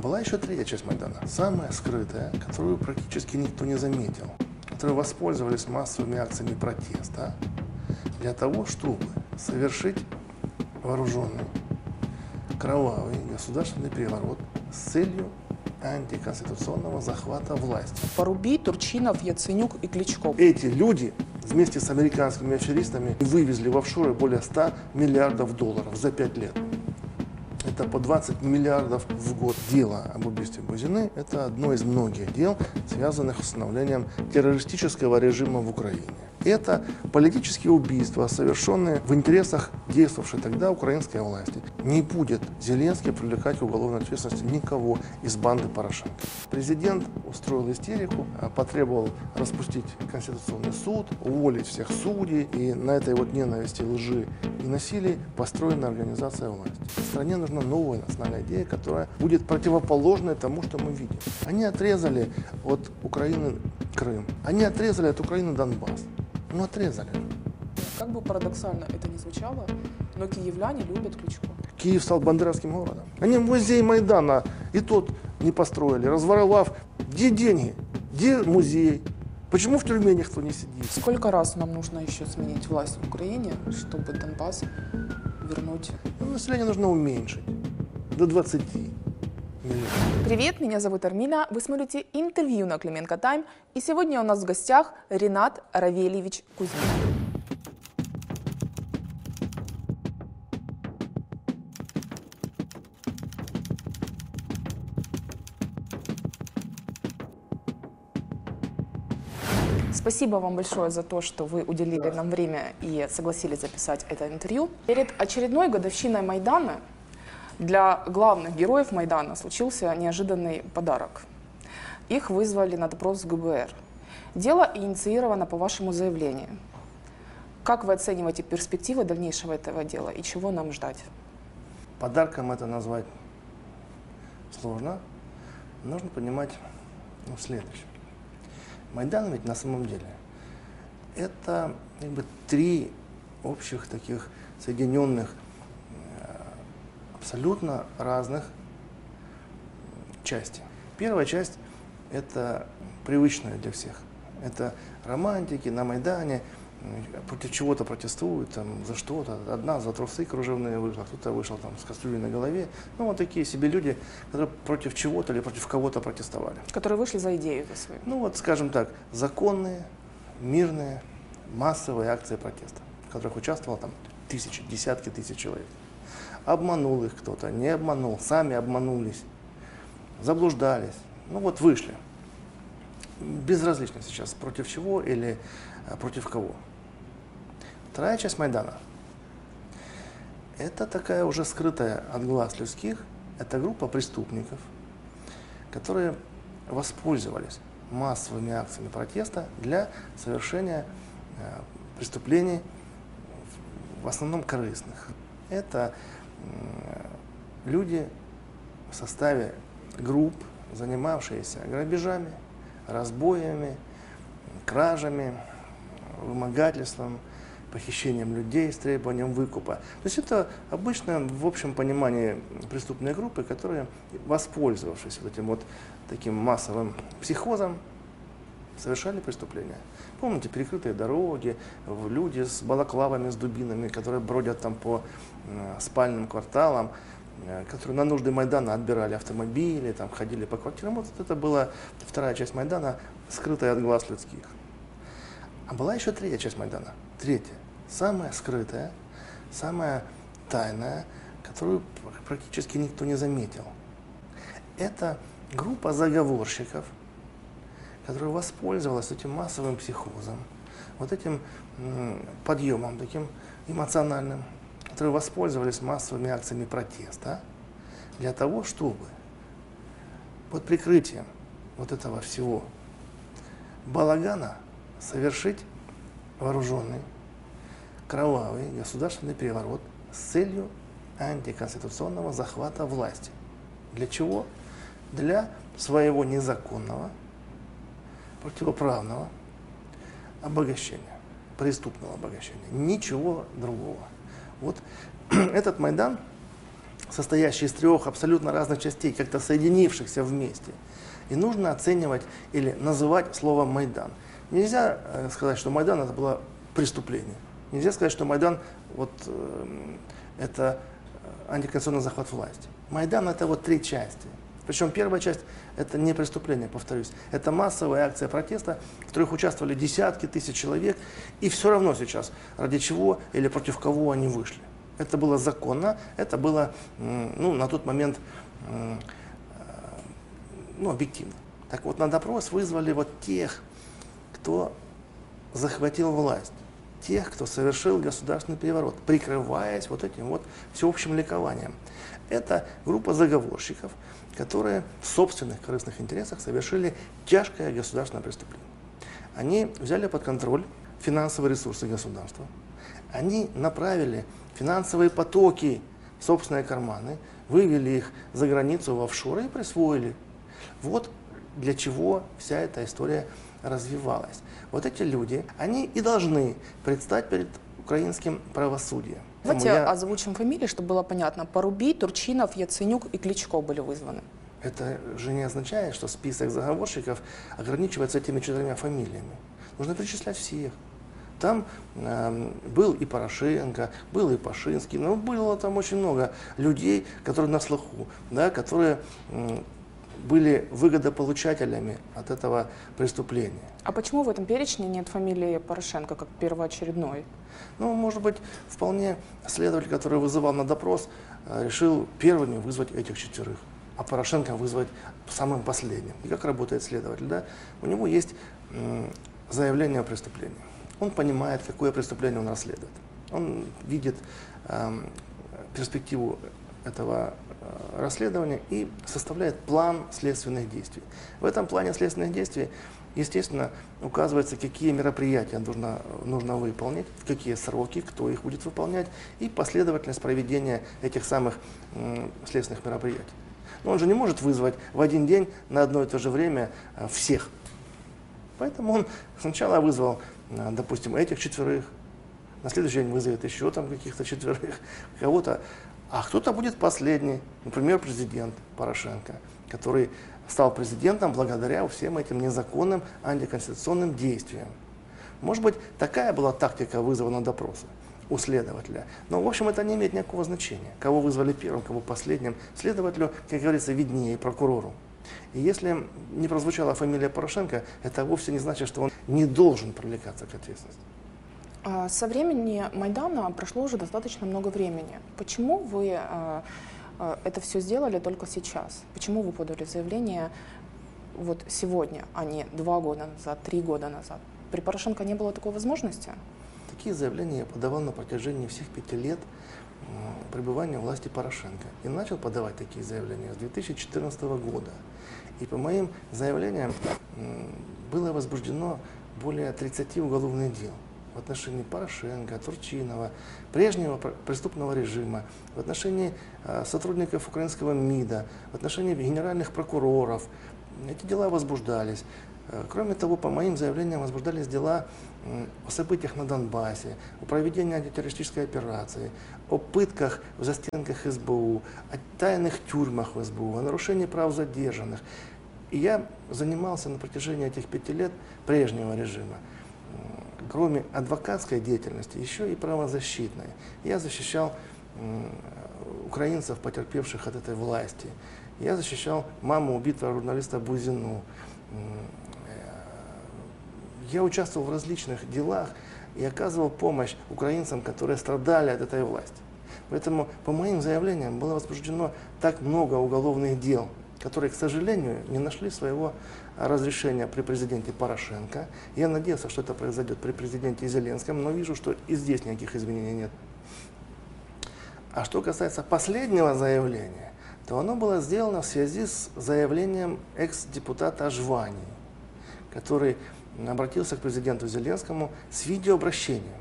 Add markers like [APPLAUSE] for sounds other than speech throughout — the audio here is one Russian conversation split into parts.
была еще третья часть Майдана, самая скрытая, которую практически никто не заметил, которые воспользовались массовыми акциями протеста для того, чтобы совершить вооруженный, кровавый государственный переворот с целью антиконституционного захвата власти. Порубий, Турчинов, Яценюк и Кличко. Эти люди вместе с американскими аферистами вывезли в офшоры более 100 миллиардов долларов за 5 лет. Это по 20 миллиардов в год. Дело об убийстве Бузины – это одно из многих дел, связанных с установлением террористического режима в Украине. Это политические убийства, совершенные в интересах действовавшей тогда украинской власти. Не будет Зеленский привлекать к уголовной ответственности никого из банды Порошенко. Президент устроил истерику, а потребовал распустить Конституционный суд, уволить всех судей. И на этой вот ненависти, лжи и насилии построена организация власти. В стране нужна новая национальная идея, которая будет противоположной тому, что мы видим. Они отрезали от Украины Крым. Они отрезали от Украины Донбасс. Ну, отрезали. Как бы парадоксально это ни звучало, но киевляне любят Кличко. Киев стал бандеровским городом. Они музей Майдана и тот не построили, разворовав. Где деньги? Где музей? Почему в тюрьме никто не сидит? Сколько раз нам нужно еще сменить власть в Украине, чтобы Донбасс вернуть? Ну, население нужно уменьшить до 20 миллионов. Привет, меня зовут Армина. Вы смотрите интервью на Клименко Тайм. И сегодня у нас в гостях Ренат Равельевич Кузьмин. Спасибо вам большое за то, что вы уделили нам время и согласились записать это интервью. Перед очередной годовщиной Майдана для главных героев Майдана случился неожиданный подарок. Их вызвали на допрос в ГБР. Дело инициировано по вашему заявлению. Как вы оцениваете перспективы дальнейшего этого дела и чего нам ждать? Подарком это назвать сложно. Нужно понимать ну, следующее. Майдан ведь на самом деле это как бы три общих таких соединенных э, абсолютно разных части. Первая часть – это привычная для всех. Это романтики на Майдане, против чего-то протестуют, там, за что-то. Одна за трусы кружевные вышла, кто-то вышел там, с кастрюлей на голове. Ну, вот такие себе люди, которые против чего-то или против кого-то протестовали. Которые вышли за идею за свою. Ну, вот, скажем так, законные, мирные, массовые акции протеста, в которых участвовало там тысячи, десятки тысяч человек. Обманул их кто-то, не обманул, сами обманулись, заблуждались. Ну, вот вышли. Безразлично сейчас, против чего или а, против кого. Вторая часть Майдана – это такая уже скрытая от глаз людских, это группа преступников, которые воспользовались массовыми акциями протеста для совершения э, преступлений, в основном корыстных. Это люди в составе групп, занимавшиеся грабежами, разбоями, кражами, вымогательством, похищением людей с требованием выкупа. То есть это обычно в общем понимании преступные группы, которые, воспользовавшись вот этим вот таким массовым психозом, совершали преступления. Помните, перекрытые дороги, люди с балаклавами, с дубинами, которые бродят там по спальным кварталам, э, которые на нужды Майдана отбирали автомобили, там ходили по квартирам. Вот это была вторая часть Майдана, скрытая от глаз людских. А была еще третья часть Майдана. Третья. Самая скрытая, самая тайная, которую практически никто не заметил. Это группа заговорщиков, которая воспользовалась этим массовым психозом, вот этим подъемом таким эмоциональным, которые воспользовались массовыми акциями протеста для того, чтобы под прикрытием вот этого всего балагана совершить вооруженный, кровавый государственный переворот с целью антиконституционного захвата власти. Для чего? Для своего незаконного, противоправного обогащения, преступного обогащения. Ничего другого. Вот [CLEARS THROAT] этот Майдан состоящий из трех абсолютно разных частей, как-то соединившихся вместе. И нужно оценивать или называть словом Майдан. Нельзя э, сказать, что Майдан это было преступление. Нельзя сказать, что Майдан вот, э, это антиконституционный захват власти. Майдан это вот три части. Причем первая часть это не преступление, повторюсь. Это массовая акция протеста, в которых участвовали десятки тысяч человек. И все равно сейчас, ради чего или против кого они вышли. Это было законно, это было ну, на тот момент э, ну, объективно. Так вот, на допрос вызвали вот тех, кто захватил власть, тех, кто совершил государственный переворот, прикрываясь вот этим вот всеобщим ликованием. Это группа заговорщиков, которые в собственных корыстных интересах совершили тяжкое государственное преступление. Они взяли под контроль финансовые ресурсы государства, они направили финансовые потоки в собственные карманы, вывели их за границу в офшоры и присвоили. Вот для чего вся эта история развивалась. Вот эти люди, они и должны предстать перед украинским правосудием. Давайте я... озвучим фамилии, чтобы было понятно. Порубий, Турчинов, Яценюк и Кличко были вызваны. Это же не означает, что список заговорщиков ограничивается этими четырьмя фамилиями. Нужно перечислять всех. Там э, был и Порошенко, был и Пашинский, но было там очень много людей, которые на слуху, да, которые э, были выгодополучателями от этого преступления. А почему в этом перечне нет фамилии Порошенко как первоочередной? Ну, может быть, вполне следователь, который вызывал на допрос, э, решил первыми вызвать этих четверых, а Порошенко вызвать самым последним. И как работает следователь? Да? У него есть заявление о преступлении. Он понимает, какое преступление он расследует. Он видит э, перспективу этого расследования и составляет план следственных действий. В этом плане следственных действий Естественно, указывается, какие мероприятия нужно, нужно выполнить, в какие сроки, кто их будет выполнять, и последовательность проведения этих самых следственных мероприятий. Но он же не может вызвать в один день на одно и то же время а, всех. Поэтому он сначала вызвал, а, допустим, этих четверых, на следующий день вызовет еще там каких-то четверых, кого-то, а кто-то будет последний, например, президент Порошенко, который стал президентом благодаря всем этим незаконным антиконституционным действиям. Может быть, такая была тактика вызова на допросы у следователя. Но, в общем, это не имеет никакого значения. Кого вызвали первым, кого последним. Следователю, как говорится, виднее прокурору. И если не прозвучала фамилия Порошенко, это вовсе не значит, что он не должен привлекаться к ответственности. А, со времени Майдана прошло уже достаточно много времени. Почему вы а, а, это все сделали только сейчас. Почему вы подали заявление вот сегодня, а не два года назад, три года назад? При Порошенко не было такой возможности? Такие заявления я подавал на протяжении всех пяти лет пребывания власти Порошенко. И начал подавать такие заявления с 2014 года. И по моим заявлениям было возбуждено более 30 уголовных дел в отношении Порошенко, Турчинова, прежнего преступного режима, в отношении э, сотрудников украинского МИДа, в отношении генеральных прокуроров. Эти дела возбуждались. Э, кроме того, по моим заявлениям возбуждались дела о событиях на Донбассе, о проведении антитеррористической операции, о пытках в застенках СБУ, о тайных тюрьмах в СБУ, о нарушении прав задержанных. И я занимался на протяжении этих пяти лет прежнего режима кроме адвокатской деятельности, еще и правозащитной. Я защищал украинцев, потерпевших от этой власти. Я защищал маму убитого журналиста Бузину. Э, я участвовал в различных делах и оказывал помощь украинцам, которые страдали от этой власти. Поэтому по моим заявлениям было возбуждено так много уголовных дел, которые, к сожалению, не нашли своего разрешения при президенте Порошенко. Я надеялся, что это произойдет при президенте Зеленском, но вижу, что и здесь никаких изменений нет. А что касается последнего заявления, то оно было сделано в связи с заявлением экс-депутата Жвани, который обратился к президенту Зеленскому с видеообращением.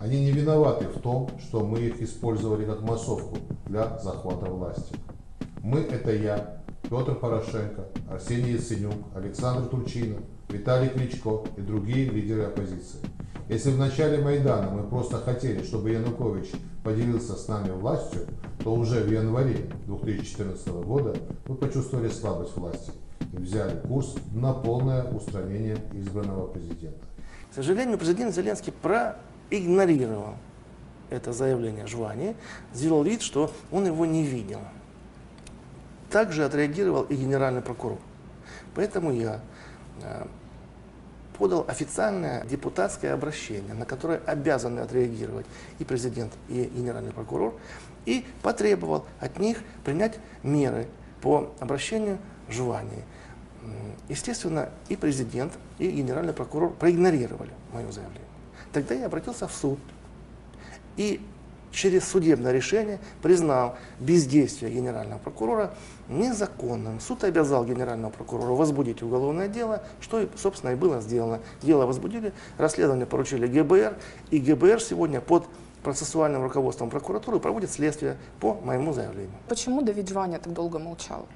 Они не виноваты в том, что мы их использовали как массовку для захвата власти. Мы – это я, Петр Порошенко, Арсений Яценюк, Александр Турчинов, Виталий Кличко и другие лидеры оппозиции. Если в начале Майдана мы просто хотели, чтобы Янукович поделился с нами властью, то уже в январе 2014 года мы почувствовали слабость власти и взяли курс на полное устранение избранного президента. К сожалению, президент Зеленский проигнорировал это заявление Жвани, сделал вид, что он его не видел. Также отреагировал и генеральный прокурор. Поэтому я э, подал официальное депутатское обращение, на которое обязаны отреагировать и президент, и генеральный прокурор, и потребовал от них принять меры по обращению Жвании. Естественно, и президент, и генеральный прокурор проигнорировали мое заявление. Тогда я обратился в суд и через судебное решение признал бездействие генерального прокурора незаконным. Суд обязал генерального прокурора возбудить уголовное дело, что, собственно, и было сделано. Дело возбудили, расследование поручили ГБР, и ГБР сегодня под процессуальным руководством прокуратуры проводит следствие по моему заявлению. Почему Давид Жваня так долго молчал?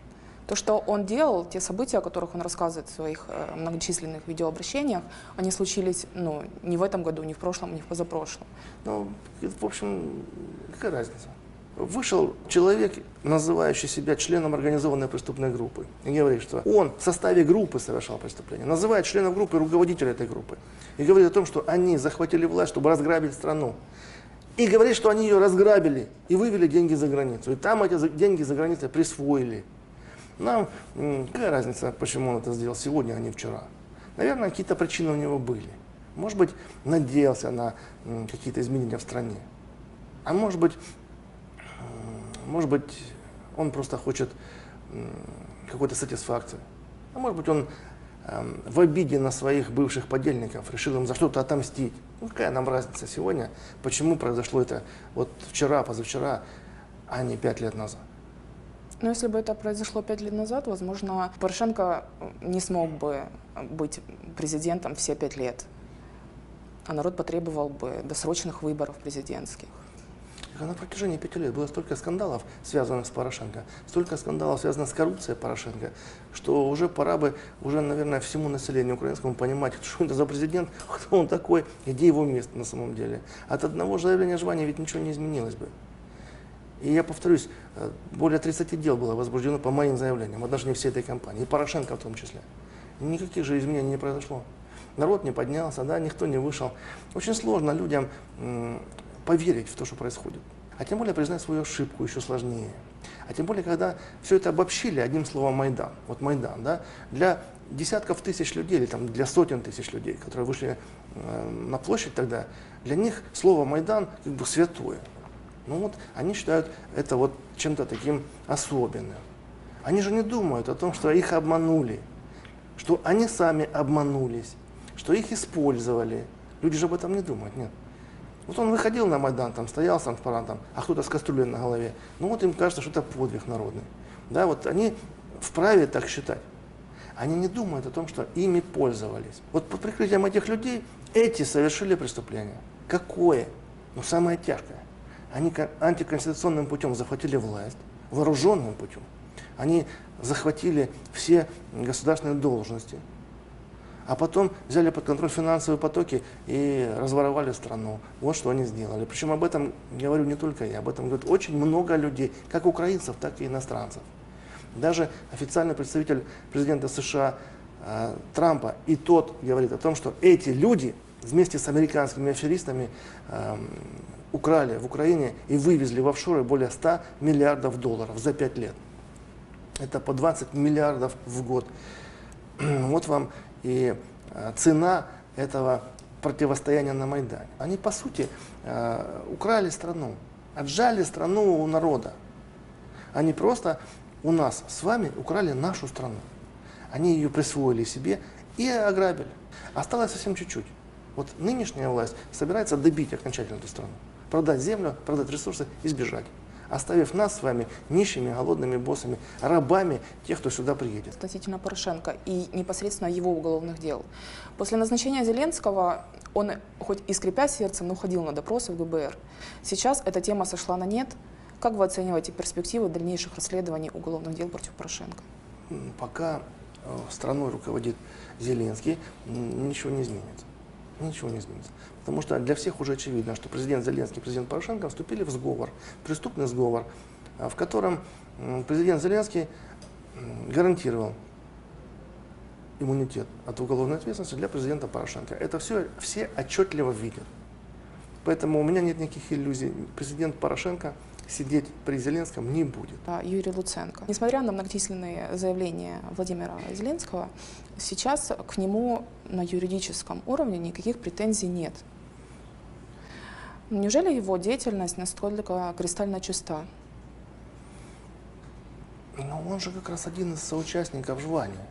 То, что он делал, те события, о которых он рассказывает в своих э, многочисленных видеообращениях, они случились ну, не в этом году, не в прошлом, не в позапрошлом. Ну, в общем, какая разница? Вышел человек, называющий себя членом организованной преступной группы, и говорит, что он в составе группы совершал преступление, называет членов группы руководителя этой группы, и говорит о том, что они захватили власть, чтобы разграбить страну. И говорит, что они ее разграбили и вывели деньги за границу. И там эти деньги за границей присвоили. Нам какая разница, почему он это сделал сегодня, а не вчера. Наверное, какие-то причины у него были. Может быть, надеялся на какие-то изменения в стране. А может быть, может быть, он просто хочет какой-то сатисфакции. А может быть, он эм, в обиде на своих бывших подельников решил им за что-то отомстить. Ну, какая нам разница сегодня, почему произошло это вот вчера, позавчера, а не пять лет назад. Но если бы это произошло пять лет назад, возможно, Порошенко не смог бы быть президентом все пять лет, а народ потребовал бы досрочных выборов президентских. На протяжении пяти лет было столько скандалов, связанных с Порошенко, столько скандалов, связанных с коррупцией Порошенко, что уже пора бы, уже, наверное, всему населению украинскому понимать, [LAUGHS] что это за президент, кто он такой, где его место на самом деле. От одного заявления желания ведь ничего не изменилось бы. И я повторюсь, э, более 30 дел было возбуждено по моим заявлениям, даже не всей этой компании, и Порошенко в том числе. Никаких же изменений не произошло. Народ не поднялся, да, никто не вышел. Очень сложно людям поверить в то, что происходит. А тем более признать свою ошибку еще сложнее. А тем более, когда все это обобщили одним словом Майдан. Вот Майдан, да, для десятков тысяч людей или там для сотен тысяч людей, которые вышли э, на площадь тогда, для них слово Майдан как бы святое. Ну вот они считают это вот чем-то таким особенным. Они же не думают о том, что их обманули, что они сами обманулись, что их использовали. Люди же об этом не думают, нет. Вот он выходил на Майдан, там стоял с транспарантом, а кто-то с кастрюлей на голове. Ну вот им кажется, что это подвиг народный. Да, вот они вправе так считать. Они не думают о том, что ими пользовались. Вот под прикрытием этих людей эти совершили преступление. Какое? Ну, самое тяжкое. Они антиконституционным путем захватили власть, вооруженным путем. Они захватили все государственные должности, а потом взяли под контроль финансовые потоки и разворовали страну. Вот что они сделали. Причем об этом говорю не только я, об этом говорят очень много людей, как украинцев, так и иностранцев. Даже официальный представитель президента США э, Трампа и тот говорит о том, что эти люди вместе с американскими аферистами э, украли в Украине и вывезли в офшоры более 100 миллиардов долларов за 5 лет. Это по 20 миллиардов в год. [CLEARS THROAT] Вот вам и э, цена этого противостояния на Майдане. Они, по сути, э, украли страну, отжали страну у народа. Они просто у нас с вами украли нашу страну. Они ее присвоили себе и ограбили. Осталось совсем чуть-чуть. Вот нынешняя власть собирается добить окончательно эту страну. Продать землю, продать ресурсы и сбежать оставив нас с вами нищими, голодными боссами, рабами тех, кто сюда приедет. Относительно Порошенко и непосредственно его уголовных дел. После назначения Зеленского он, хоть и скрипя сердцем, но ходил на допросы в ГБР. Сейчас эта тема сошла на нет. Как вы оцениваете перспективы дальнейших расследований уголовных дел против Порошенко? Пока э, страной руководит Зеленский, ничего не изменится. ничего не изменится. Потому что для всех уже очевидно, что президент Зеленский и президент Порошенко вступили в сговор, преступный сговор, а, в котором президент Зеленский гарантировал иммунитет от уголовной ответственности для президента Порошенко. Это все, все отчетливо видят. Поэтому у меня нет никаких иллюзий. Президент Порошенко сидеть при Зеленском не будет. Юрий Луценко. Несмотря на многочисленные заявления Владимира Зеленского, сейчас к нему на юридическом уровне никаких претензий нет. Неужели его деятельность настолько кристально чиста? Но он же как раз один из соучастников жвания.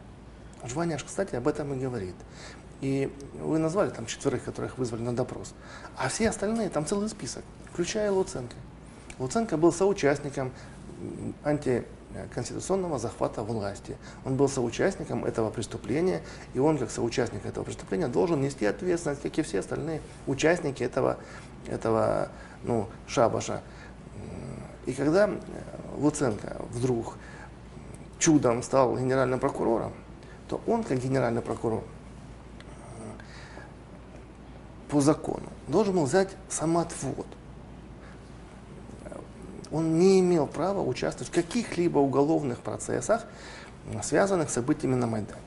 Же, кстати, об этом и говорит. И вы назвали там четверых, которых вызвали на допрос. А все остальные, там целый список, включая Луценко. Луценко был соучастником антиконституционного захвата власти. Он был соучастником этого преступления, и он, как соучастник этого преступления, должен нести ответственность, как и все остальные участники этого, этого ну, шабаша. И когда э, Луценко вдруг чудом стал генеральным прокурором, то он, как генеральный прокурор, по закону должен был взять самоотвод. Он не имел права участвовать в каких-либо уголовных процессах, связанных с событиями на Майдане.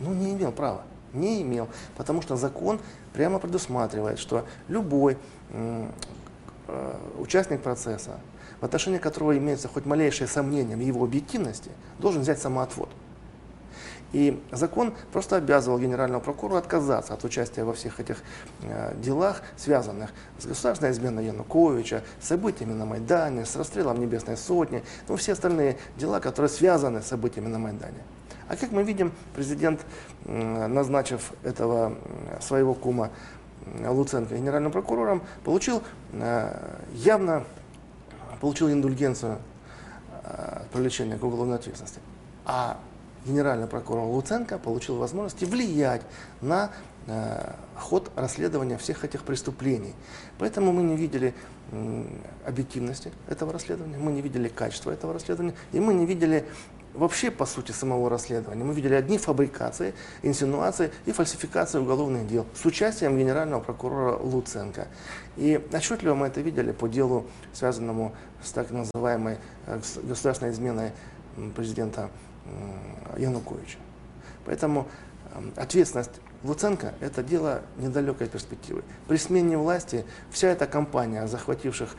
Ну, не имел права. Не имел. Потому что закон прямо предусматривает, что любой э, участник процесса, в отношении которого имеется хоть малейшее сомнение в его объективности, должен взять самоотвод. И закон просто обязывал генерального прокурора отказаться от участия во всех этих э, делах, связанных с государственной изменой Януковича, с событиями на Майдане, с расстрелом Небесной Сотни, ну все остальные дела, которые связаны с событиями на Майдане. А как мы видим, президент, назначив этого своего кума Луценко генеральным прокурором, получил э, явно получил индульгенцию э, привлечения к уголовной ответственности. А генеральный прокурор Луценко получил возможность влиять на э, ход расследования всех этих преступлений. Поэтому мы не видели объективности этого расследования, мы не видели качества этого расследования, и мы не видели вообще, по сути, самого расследования. Мы видели одни фабрикации, инсинуации и фальсификации уголовных дел с участием генерального прокурора Луценко. И отчетливо мы это видели по делу, связанному с так называемой э, гос- государственной изменой президента Януковича. Поэтому м, ответственность Луценко – это дело недалекой перспективы. При смене власти вся эта кампания, захвативших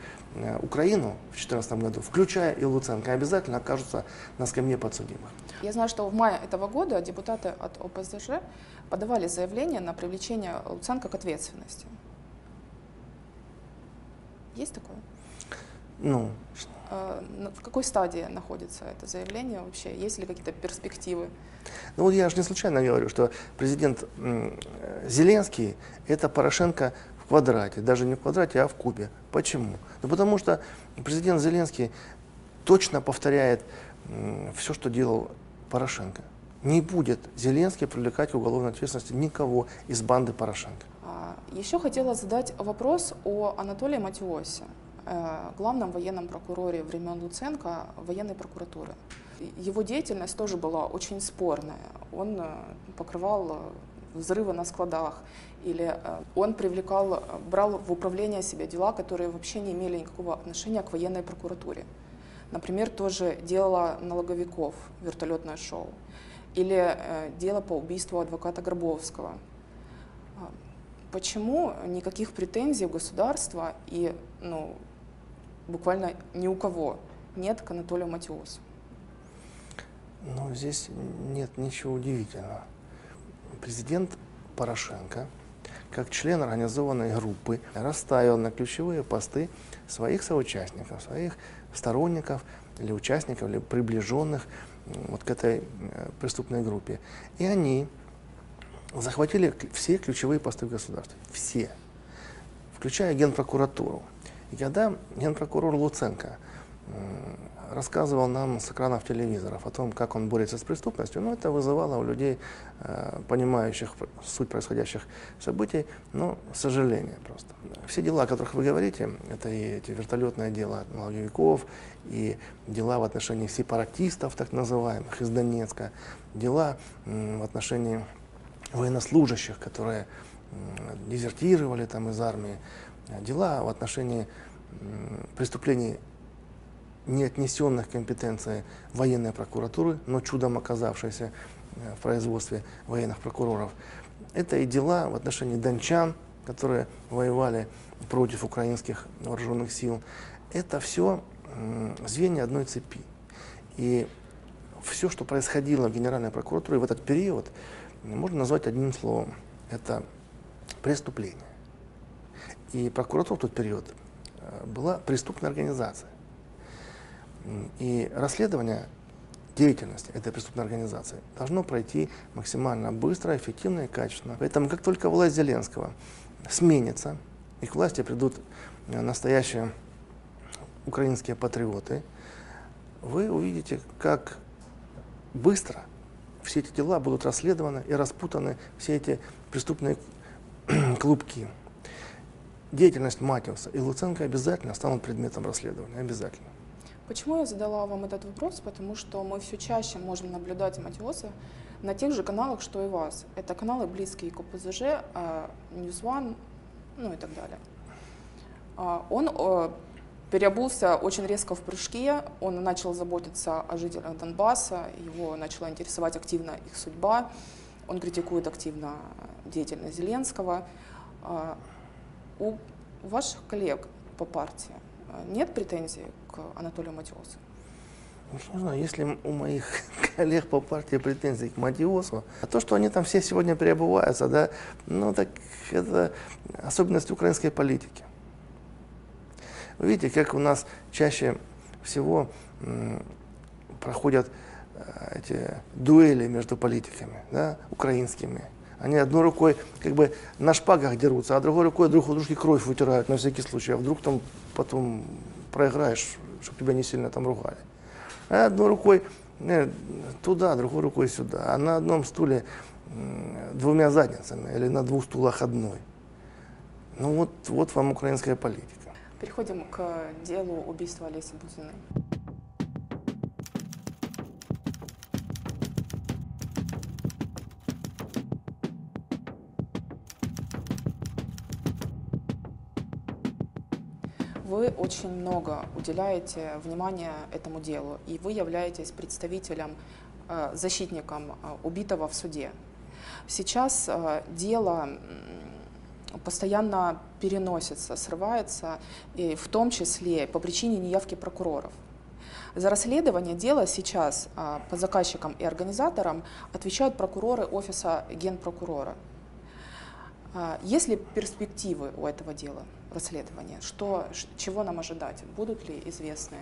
Украину в 2014 году, включая и Луценко, обязательно окажутся на скамье подсудимых. Я знаю, что в мае этого года депутаты от ОПЗЖ подавали заявление на привлечение Луценко к ответственности. Есть такое? Ну, Э, В какой стадии находится это заявление вообще? Есть ли какие-то перспективы? ну вот я же не случайно говорю, что президент э, Зеленский – это Порошенко квадрате, даже не в квадрате, а в кубе. Почему? Ну потому что президент Зеленский точно повторяет все, что делал Порошенко. Не будет Зеленский привлекать к уголовной ответственности никого из банды Порошенко. А, Еще хотела задать вопрос о Анатолии Матиосе, э, главном военном прокуроре времен Луценко военной прокуратуры. Его деятельность тоже была очень спорная. Он э, покрывал э, взрывы на складах, или э, он привлекал, э, брал в управление себе дела, которые вообще не имели никакого отношения к военной прокуратуре. Например, тоже дело налоговиков, вертолетное шоу, или э, дело по убийству адвоката Горбовского. А Почему никаких претензий у государства и ну, буквально ни у кого нет к Анатолию Матиосу? Но здесь нет ничего удивительного. Президент Порошенко, как член организованной группы, расставил на ключевые посты своих соучастников, своих сторонников или участников, или приближенных вот к этой э, преступной группе. И они захватили все ключевые посты в государстве. Все. Включая Генпрокуратуру. И когда генпрокурор Луценко рассказывал нам с экранов телевизоров о том, как он борется с преступностью, ну, это вызывало у людей, э, понимающих суть происходящих событий, ну, сожаление просто. Все дела, о которых вы говорите, это и эти вертолетное дело налоговиков, и дела в отношении сепаратистов, так называемых, из Донецка, дела в отношении военнослужащих, которые дезертировали там из армии. Дела в отношении преступлений, не отнесенных к компетенции военной прокуратуры, но чудом оказавшейся э, в производстве военных прокуроров. Это и дела в отношении дончан, которые воевали против украинских вооруженных сил. Это все звенья одной цепи. И все, что происходило в Генеральной прокуратуре в этот период, можно назвать одним словом. Это преступление. И прокуратура в тот период э, была преступной организацией. И расследование деятельности этой преступной организации должно пройти максимально быстро, эффективно и качественно. Поэтому как только власть Зеленского сменится, и к власти придут э, настоящие украинские патриоты, вы увидите, как быстро все эти дела будут расследованы и распутаны все эти преступные [CLEARS THROAT] клубки. Деятельность Матиуса и Луценко обязательно станут предметом расследования, обязательно. Почему я задала вам этот вопрос? Потому что мы все чаще можем наблюдать Матиоса на тех же каналах, что и вас. Это каналы близкие к ОПЗЖ, а, News One, ну и так далее. А, Он э, переобулся очень резко в прыжке, он начал заботиться о жителях Донбасса, его начала интересовать активно их судьба, он критикует активно деятельность Зеленского. А, У ваших коллег по партии нет претензий к Анатолию Матиосу? Ну, Не знаю, если у моих [LAUGHS] коллег по партии претензий к Матиосу, а то, что они там все сегодня переобуваются, да, ну так это особенность украинской политики. Вы видите, как у нас чаще всего проходят э, эти дуэли между политиками, да, украинскими. Они одной рукой как бы на шпагах дерутся, а другой рукой друг у дружки кровь вытирают на всякий случай, а вдруг там потом проиграешь, чтобы тебя не сильно там ругали. А одной рукой э, туда, другой рукой сюда, а на одном стуле двумя задницами или на двух стулах одной. Ну вот, вот вам украинская политика. Переходим к делу убийства Олеси Бузиной. Вы очень много уделяете внимания этому делу, и вы являетесь представителем, э, защитником э, убитого в суде. Сейчас э, дело постоянно переносится, срывается, и в том числе по причине неявки прокуроров. За расследование дела сейчас по заказчикам и организаторам отвечают прокуроры Офиса Генпрокурора. Есть ли перспективы у этого дела расследования? Что, чего нам ожидать? Будут ли известны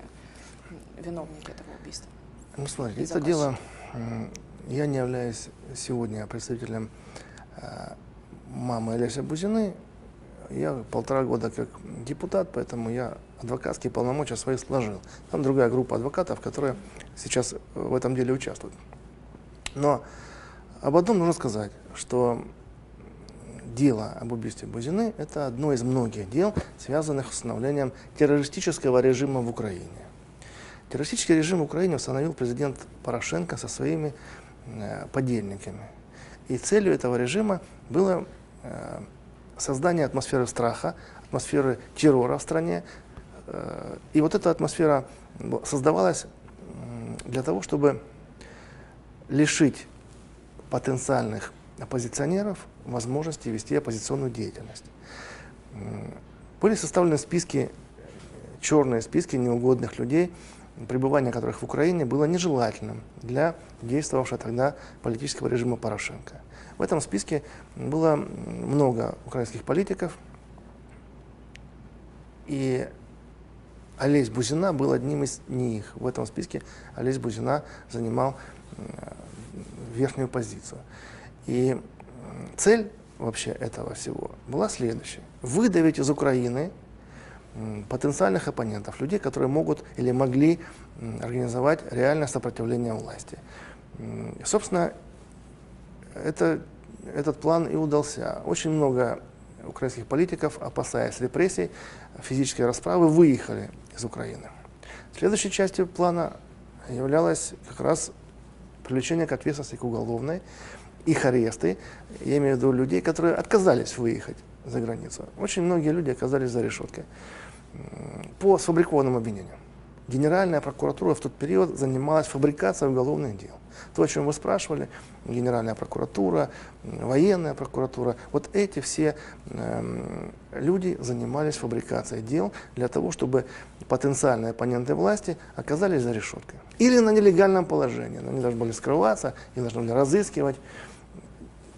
виновники этого убийства? Ну, смотрите, это дело, я не являюсь сегодня представителем э, мамы Олеся Бузины. Я полтора года как депутат, поэтому я адвокатские полномочия свои сложил. Там другая группа адвокатов, которые сейчас в этом деле участвуют. Но об одном нужно сказать, что дело об убийстве Бузины – это одно из многих дел, связанных с установлением террористического режима в Украине. Террористический режим в Украине установил президент Порошенко со своими э, подельниками. И целью этого режима было э, создание атмосферы страха, атмосферы террора в стране. Э, и вот эта атмосфера создавалась для того, чтобы лишить потенциальных оппозиционеров возможности вести оппозиционную деятельность. Были составлены списки, черные списки неугодных людей, пребывание которых в Украине было нежелательным для действовавшего тогда политического режима Порошенко. В этом списке было много украинских политиков, и Олесь Бузина был одним из них. В этом списке Олесь Бузина занимал верхнюю позицию. И цель вообще этого всего была следующая. Выдавить из Украины потенциальных оппонентов, людей, которые могут или могли организовать реальное сопротивление власти. И, Собственно, это, этот план и удался. Очень много украинских политиков, опасаясь репрессий, физической расправы, выехали из Украины. Следующей частью плана являлось как раз привлечение к ответственности к уголовной их аресты, я имею в виду людей, которые отказались выехать за границу. Очень многие люди оказались за решеткой по сфабрикованным обвинениям. Генеральная прокуратура в тот период занималась фабрикацией уголовных дел. То, о чем вы спрашивали, Генеральная прокуратура, военная прокуратура, вот эти все эм, люди занимались фабрикацией дел для того, чтобы потенциальные оппоненты власти оказались за решеткой. Или на нелегальном положении. Они должны были скрываться, их должны были разыскивать.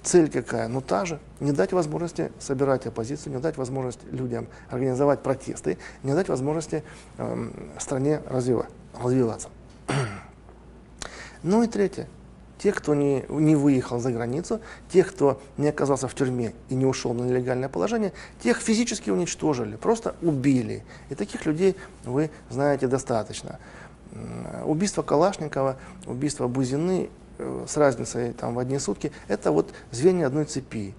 Цель какая? Ну та же. Не дать возможности собирать оппозицию, не дать возможности людям организовать протесты, не дать возможности эм, стране развива- развиваться. [CLEARS THROAT] Ну и третье. Те, кто не, не выехал за границу, тех, кто не оказался в тюрьме и не ушел на нелегальное положение, тех физически уничтожили, просто убили. И таких людей вы знаете достаточно. Убийство Калашникова, убийство Бузины э, с разницей там, в одни сутки, это вот звенья одной цепи.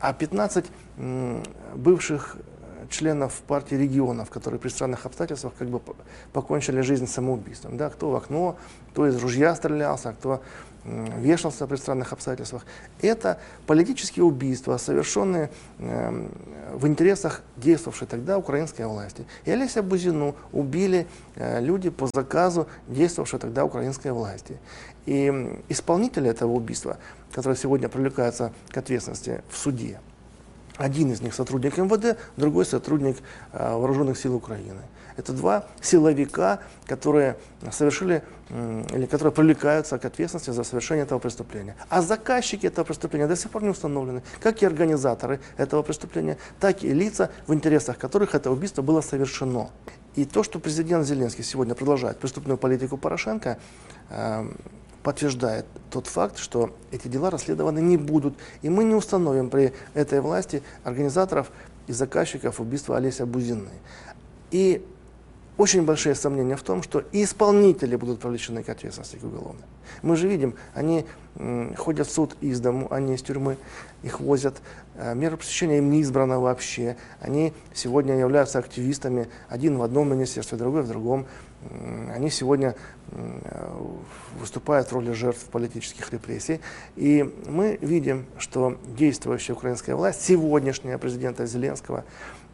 А 15 м, бывших э, членов партии регионов, которые при странных обстоятельствах как бы по- покончили жизнь самоубийством. Да, кто в окно, кто из ружья стрелялся, а кто вешался при странных обстоятельствах. Это политические убийства, совершенные эм, в интересах действовавшей тогда украинской власти. И Олеся Бузину убили э, люди по заказу действовавшей тогда украинской власти. И исполнители этого убийства, которые сегодня привлекаются к ответственности в суде, один из них сотрудник МВД, другой сотрудник э, Вооруженных сил Украины. Это два силовика, которые совершили или которые привлекаются к ответственности за совершение этого преступления. А заказчики этого преступления до сих пор не установлены, как и организаторы этого преступления, так и лица, в интересах которых это убийство было совершено. И то, что президент Зеленский сегодня продолжает преступную политику Порошенко, э, подтверждает тот факт, что эти дела расследованы не будут. И мы не установим при этой власти организаторов и заказчиков убийства Олеся Бузины. И очень большие сомнения в том, что и исполнители будут привлечены к ответственности к уголовной. Мы же видим, они ходят в суд из дому, а не из тюрьмы, их возят. Э, Мера пресечения им не избрана вообще. Они сегодня являются активистами, один в одном министерстве, другой в другом. Они сегодня выступают в роли жертв политических репрессий. И мы видим, что действующая украинская власть, сегодняшняя президента Зеленского,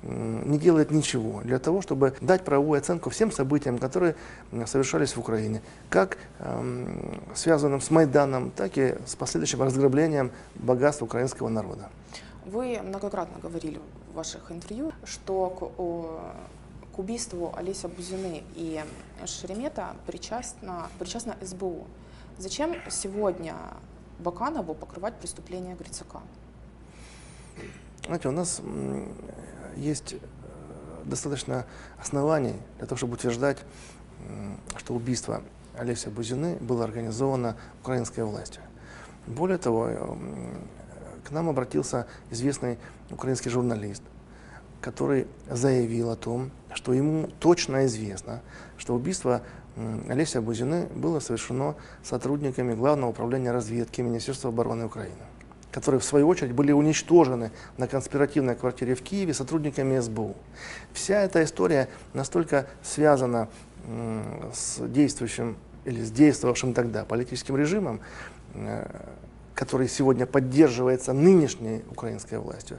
не делает ничего для того, чтобы дать правовую оценку всем событиям, которые совершались в Украине, как эм, связанным с Майданом, так и с последующим разграблением богатств украинского народа. Вы многократно говорили в ваших интервью, что к, о- к убийству Олеся Бузины и Шеремета причастна, причастна СБУ. Зачем сегодня Баканову покрывать преступления Грицака? Знаете, у нас есть э, достаточно оснований для того, чтобы утверждать, что убийство Олеся Бузины было организовано украинской властью. Более того, э, к нам обратился известный украинский журналист, который заявил о том, что ему точно известно, что убийство Олеся Бузины было совершено сотрудниками Главного управления разведки Министерства обороны Украины, которые в свою очередь были уничтожены на конспиративной квартире в Киеве сотрудниками СБУ. Вся эта история настолько связана с действующим или с действовавшим тогда политическим режимом, э, который сегодня поддерживается нынешней украинской властью,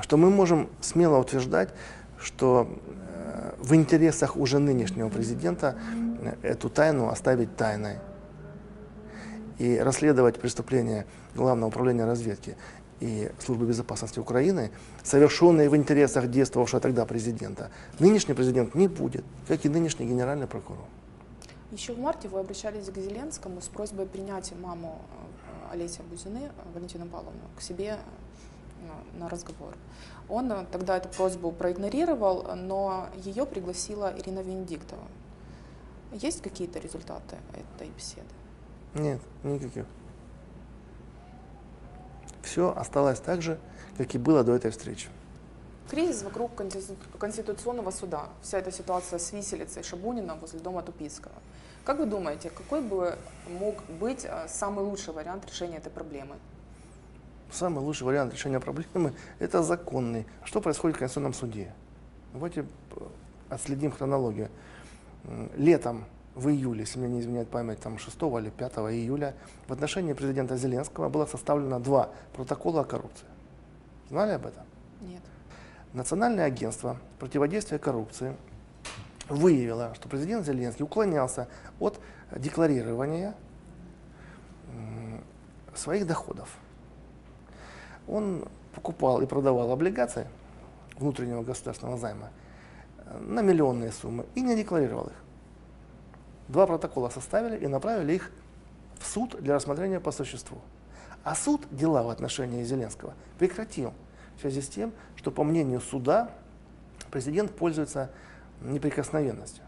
что мы можем смело утверждать, что э, в интересах уже нынешнего президента э, эту тайну оставить тайной и расследовать преступления Главного управления разведки и Службы безопасности Украины, совершенные в интересах действовавшего тогда президента, нынешний президент не будет, как и нынешний генеральный прокурор. Еще в марте вы обращались к Зеленскому с просьбой принять маму э, Олеся Бузины, э, Валентину Павловну, к себе э, на разговор. Он тогда эту просьбу проигнорировал, но ее пригласила Ирина Венедиктова. Есть какие-то результаты этой беседы? Нет, никаких. Все осталось так же, как и было до этой встречи. Кризис вокруг конститу- Конституционного суда, вся эта ситуация с виселицей Шабунина возле дома Тупицкого. Как вы думаете, какой бы мог быть э, самый лучший вариант решения этой проблемы? Самый лучший вариант решения проблемы – это законный. Что происходит в Конституционном суде? Давайте э, отследим хронологию. Летом в июле, если мне не изменяет память, там 6 или 5 июля в отношении президента Зеленского было составлено два протокола о коррупции. Знали об этом? Нет. Национальное агентство противодействия коррупции выявило, что президент Зеленский уклонялся от декларирования своих доходов. Он покупал и продавал облигации внутреннего государственного займа э, на миллионные суммы и не декларировал их. Два протокола составили и направили их в суд для рассмотрения по существу. А суд дела в отношении Зеленского прекратил в связи с тем, что, по мнению суда, президент пользуется неприкосновенностью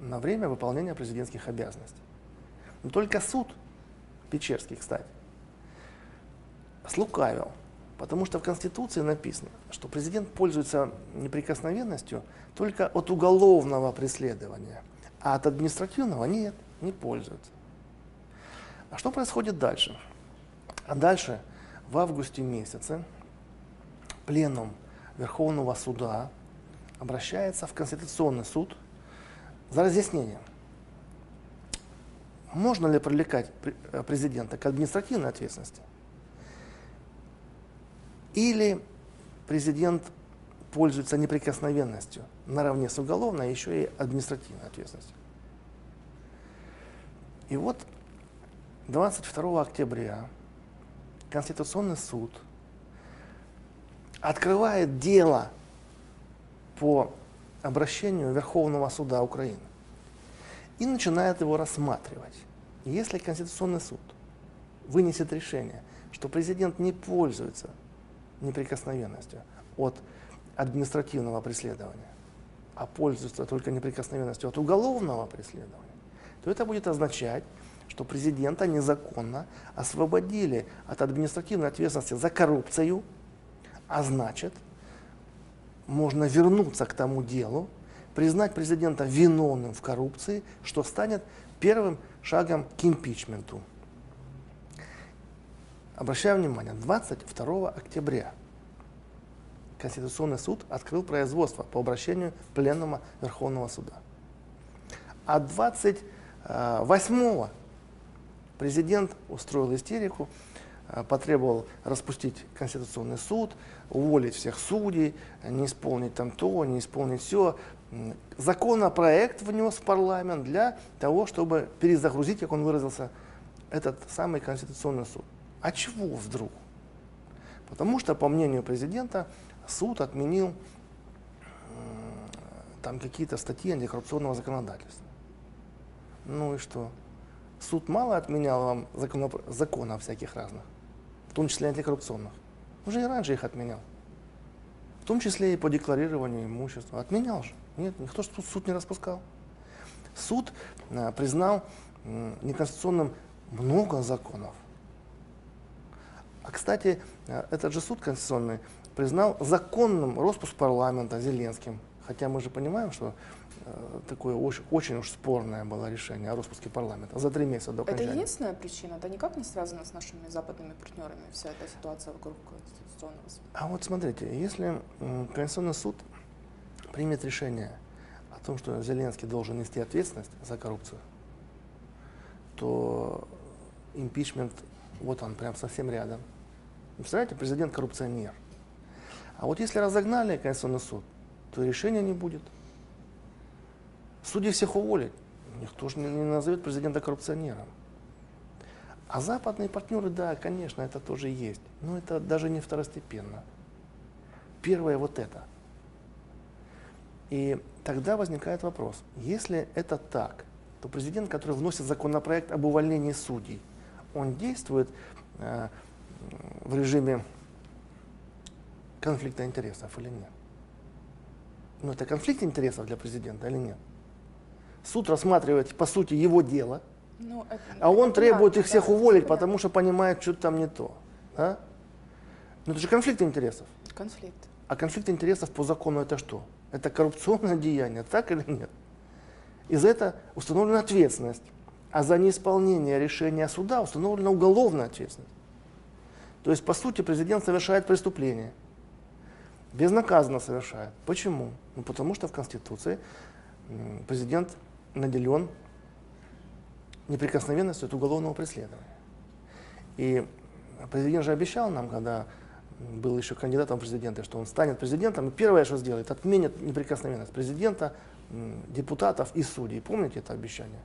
на время выполнения президентских обязанностей. Но только суд, Печерский, кстати, слукавил, потому что в Конституции написано, что президент пользуется неприкосновенностью только от уголовного преследования, а от административного нет, не пользуется. А что происходит дальше? А дальше в августе месяце пленум Верховного суда обращается в Конституционный суд за разъяснением, можно ли привлекать пр- э, президента к административной ответственности, или президент пользуется неприкосновенностью наравне с уголовной, а еще и административной ответственностью. И вот 22 октября Конституционный суд открывает дело по обращению Верховного суда Украины и начинает его рассматривать. Если Конституционный суд вынесет решение, что президент не пользуется неприкосновенностью от административного преследования, а пользуется только неприкосновенностью от уголовного преследования, то это будет означать, что президента незаконно освободили от административной ответственности за коррупцию, а значит, можно вернуться к тому делу, признать президента виновным в коррупции, что станет первым шагом к импичменту. Обращаю внимание, 22 октября Конституционный суд открыл производство по обращению Пленума Верховного суда. А 28 президент устроил истерику, э, потребовал распустить Конституционный суд, уволить всех судей, не исполнить там то, не исполнить все. Законопроект внес в парламент для того, чтобы перезагрузить, как он выразился, этот самый Конституционный суд. А чего вдруг? Потому что, по мнению президента, суд отменил м, там какие-то статьи антикоррупционного законодательства. Ну и что? Суд мало отменял вам законоп- законов всяких разных, в том числе антикоррупционных. Уже и раньше их отменял. В том числе и по декларированию имущества. Отменял же. Нет, никто тут суд не распускал. Суд э, признал неконституционным много законов. А, кстати, э, этот же суд конституционный признал законным распуск парламента Зеленским. Хотя мы же понимаем, что э, такое очень, очень уж спорное было решение о распуске парламента за три месяца до Это окончания. единственная причина? Это никак не связано с нашими западными партнерами, вся эта ситуация вокруг Конституционного суда? А вот смотрите, если Конституционный суд примет решение о том, что Зеленский должен нести ответственность за коррупцию, то импичмент, вот он, прям совсем рядом. Представляете, президент коррупционер. А вот если разогнали Конституционный суд, то решения не будет. Судьи всех уволят. Никто же не, назовет президента коррупционером. А западные партнеры, да, конечно, это тоже есть. Но это даже не второстепенно. Первое вот это. И тогда возникает вопрос, если это так, то президент, который вносит законопроект об увольнении судей, он действует э, в режиме конфликта интересов или нет? Ну, это конфликт интересов для президента или нет? Суд рассматривает, по сути, его дело, Ну, это- а он это требует понятно, их всех да, уволить, понятно. потому что понимает, что там не то. Да? Ну, это же конфликт интересов. Конфликт. А конфликт интересов по закону это что? Это коррупционное деяние, так или нет? И за это установлена ответственность. А за неисполнение решения суда установлена уголовная ответственность. То есть, по сути, президент совершает преступление. Безнаказанно совершает. Почему? Ну, потому что в Конституции президент наделен неприкосновенности от уголовного преследования. И президент же обещал нам, когда был еще кандидатом в президенты, что он станет президентом, и первое, что сделает, отменит неприкосновенность президента, депутатов и судей. Помните это обещание?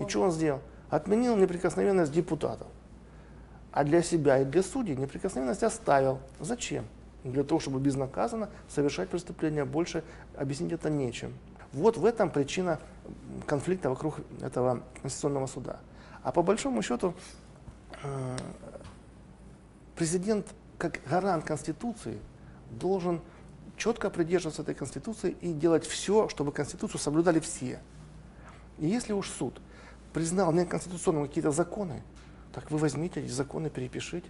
И что он сделал? Отменил неприкосновенность депутатов. А для себя и для судей неприкосновенность оставил. Зачем? Для того, чтобы безнаказанно совершать преступления. Больше объяснить это нечем. Вот в этом причина конфликта вокруг этого Конституционного суда. А по большому счету э, президент как гарант Конституции должен четко придерживаться этой Конституции и делать все, чтобы Конституцию соблюдали все. И если уж суд признал неконституционными какие-то законы, так вы возьмите эти законы, перепишите,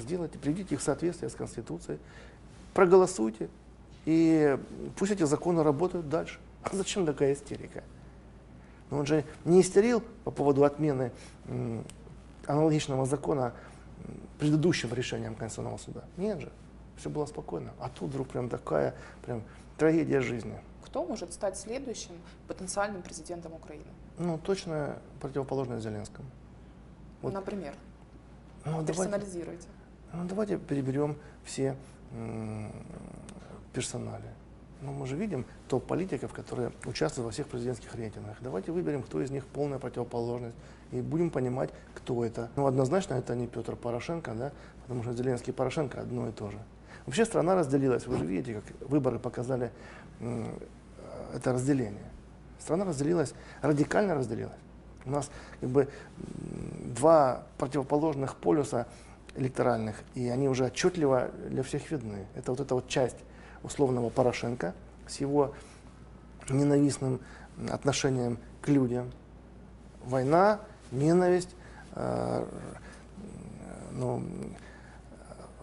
сделайте, приведите их в соответствие с Конституцией, проголосуйте, и пусть эти законы работают дальше. А зачем такая истерика? Но он же не истерил по поводу отмены аналогичного закона предыдущим решением Конституционного суда. Нет же, все было спокойно. А тут вдруг прям такая прям трагедия жизни. Кто может стать следующим потенциальным президентом Украины? Ну, точно противоположное Зеленскому. Вот. Например? Ну, Персонализируйте. Ну, давайте переберем все персонали. Ну, мы же видим топ-политиков, которые участвуют во всех президентских рейтингах. Давайте выберем, кто из них полная противоположность, и будем понимать, кто это. Ну, однозначно, это не Петр Порошенко, да, потому что Зеленский и Порошенко одно и то же. Вообще страна разделилась. Вы же видите, как выборы показали это разделение. Страна разделилась, радикально разделилась. У нас как бы два противоположных полюса электоральных, и они уже отчетливо для всех видны. Это вот эта вот часть условного Порошенко с его ненавистным отношением к людям. Война, ненависть, э, ну,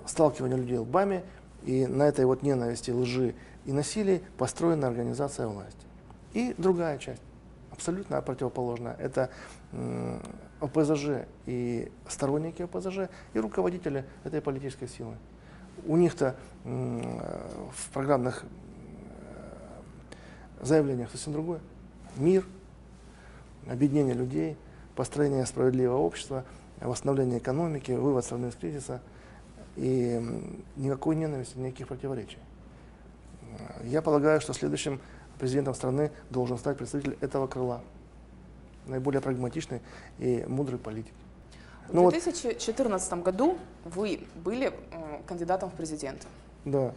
сталкивание людей лбами, и на этой вот ненависти, лжи и насилии построена организация власти. И другая часть, абсолютно противоположная, это ОПЗЖ и сторонники ОПЗЖ, и руководители этой политической силы. У них-то в программных э, заявлениях совсем другое. Мир, объединение людей, построение справедливого общества, восстановление экономики, вывод страны из кризиса и никакой ненависти, никаких противоречий. Я полагаю, что следующим президентом страны должен стать представитель этого крыла, наиболее прагматичный и мудрый политик. Ну, в 2014 вот, году вы были э, кандидатом в президенты. Да.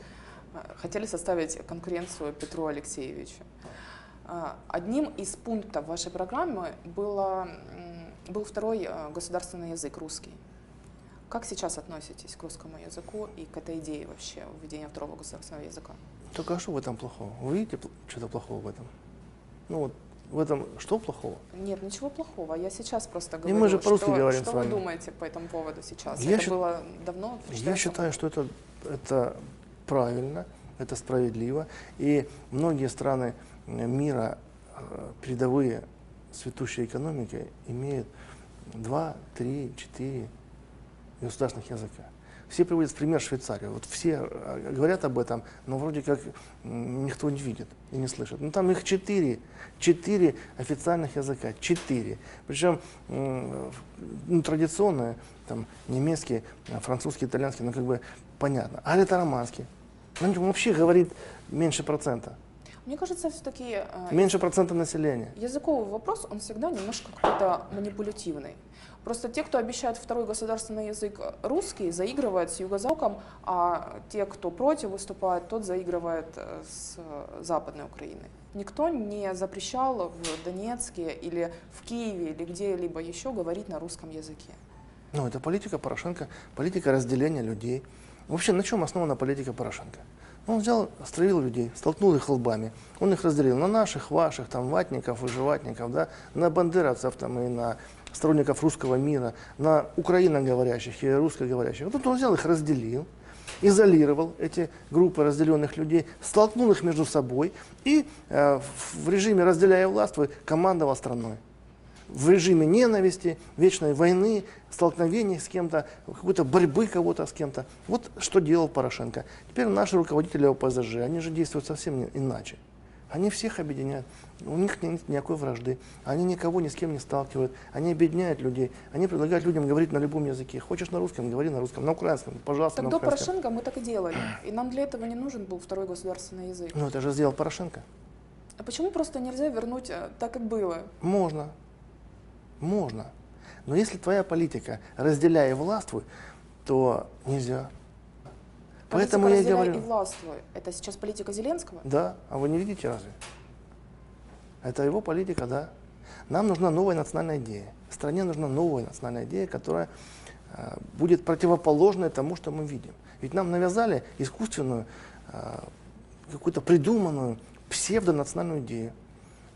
Э, хотели составить конкуренцию Петру Алексеевичу. Э, одним из пунктов вашей программы было, был второй государственный язык, русский. Как сейчас относитесь к русскому языку и к этой идее вообще введения второго государственного языка? Только а что в этом плохого? Вы видите что-то плохого в этом? Ну вот в этом что плохого? Нет, ничего плохого. Я сейчас просто говорю. И мы же по-русски что, говорим что с вами. вы думаете по этому поводу сейчас? Я это счит... было давно? Я считаю, что это, это правильно, это справедливо. И многие страны мира, э, передовые цветущие экономики, имеют два, три, четыре государственных языка. Все приводят в пример Швейцарию. Вот все э, говорят об этом, но вроде как никто не видит и не слышит. Ну там их четыре, четыре официальных языка, четыре. Причем ну, традиционные, там немецкий, французский, итальянский, ну как бы понятно. А это романский. Он вообще говорит меньше процента. Мне кажется, все-таки... Э, меньше процента населения. Языковый вопрос, он всегда немножко какой-то манипулятивный. Просто те, кто обещает второй государственный язык русский, заигрывают с юго-западом, а те, кто против выступает, тот заигрывает э, с Западной Украиной. Никто не запрещал в Донецке или в Киеве или где-либо еще говорить на русском языке. Ну, это политика Порошенко, политика разделения людей. Вообще, на чем основана политика Порошенко? Он взял, стравил людей, столкнул их лбами. Он их разделил на наших, ваших, там, ватников, выживатников, да, на бандеровцев там, и на сторонников русского мира, на украиноговорящих и русскоговорящих. Вот он взял их, разделил, изолировал эти группы разделенных людей, столкнул их между собой и э, в режиме разделяя власть командовал страной в режиме ненависти, вечной войны, столкновений с кем-то, какой-то борьбы кого-то с кем-то. Вот что делал Порошенко. Теперь наши руководители ОПЗЖ, они же действуют совсем иначе. Они всех объединяют. У них нет никакой вражды. Они никого ни с кем не сталкивают. Они объединяют людей. Они предлагают людям говорить на любом языке. Хочешь на русском, говори на русском. На украинском, пожалуйста, Так на до украинском. Порошенко мы так и делали. И нам для этого не нужен был второй государственный язык. Ну, это же сделал Порошенко. А почему просто нельзя вернуть э, так, как было? Можно. Можно. Но если твоя политика разделяй и властвуй, то нельзя. Поэтому я и Политика «разделяй говорю. и властвуй. Это сейчас политика Зеленского? Да, а вы не видите разве? Это его политика, да. Нам нужна новая национальная идея. Стране нужна новая национальная идея, которая э, будет противоположной тому, что мы видим. Ведь нам навязали искусственную, э, какую-то придуманную псевдонациональную идею.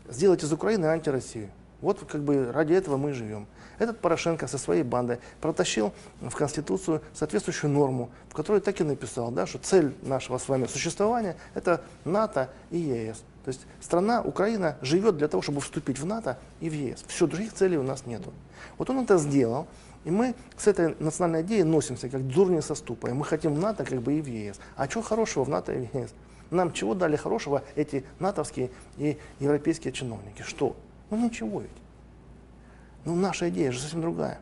Сделать из Украины антироссию. Вот как бы ради этого мы и живем. Этот Порошенко со своей бандой протащил в Конституцию соответствующую норму, в которой так и написал, да, что цель нашего с вами существования – это НАТО и ЕС. То есть страна, Украина, живет для того, чтобы вступить в НАТО и в ЕС. Все, других целей у нас нету. Вот он это сделал, и мы с этой национальной идеей носимся, как дурни со ступой. Мы хотим в НАТО как бы и в ЕС. А что хорошего в НАТО и в ЕС? Нам чего дали хорошего эти натовские и европейские чиновники? Что? Ну ничего ведь. Ну, наша идея же совсем другая.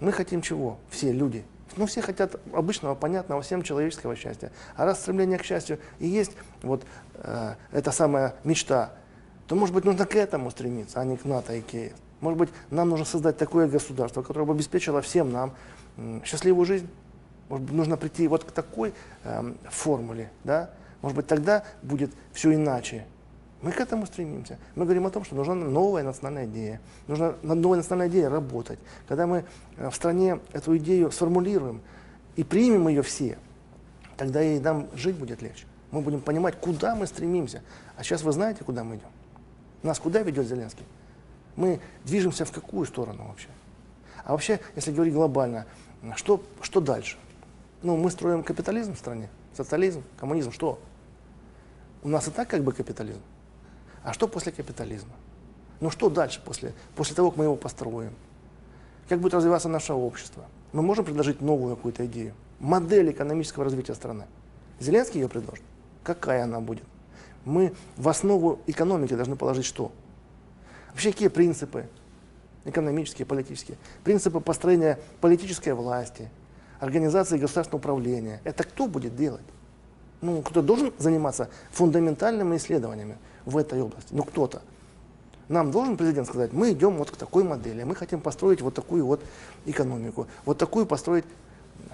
Мы хотим чего? Все люди. Ну, все хотят обычного, понятного всем человеческого счастья. А раз стремление к счастью и есть вот э, эта самая мечта, то, может быть, нужно к этому стремиться, а не к НАТО и к ЕС. Может быть, нам нужно создать такое государство, которое бы обеспечило всем нам м, счастливую жизнь. Может быть, нужно прийти вот к такой эм, формуле, да? Может быть, тогда будет все иначе. Мы к этому стремимся. Мы говорим о том, что нужна новая национальная идея. Нужно над новой национальной идеей работать. Когда мы э, в стране эту идею сформулируем и примем ее все, тогда и нам жить будет легче. Мы будем понимать, куда мы стремимся. А сейчас вы знаете, куда мы идем? Нас куда ведет Зеленский? Мы движемся в какую сторону вообще? А вообще, если говорить глобально, что, что дальше? Ну, мы строим капитализм в стране, социализм, коммунизм, что? У нас и так как бы капитализм. А что после капитализма? Ну что дальше после, после того, как мы его построим? Как будет развиваться наше общество? Мы можем предложить новую какую-то идею, модель экономического развития страны. Зеленский ее предложит. Какая она будет? Мы в основу экономики должны положить что? Вообще какие принципы экономические, политические? Принципы построения политической власти, организации государственного управления. Это кто будет делать? Ну, кто должен заниматься фундаментальными исследованиями в этой области? Ну, кто-то. Нам должен президент сказать, мы идем вот к такой модели, мы хотим построить вот такую вот экономику, вот такую построить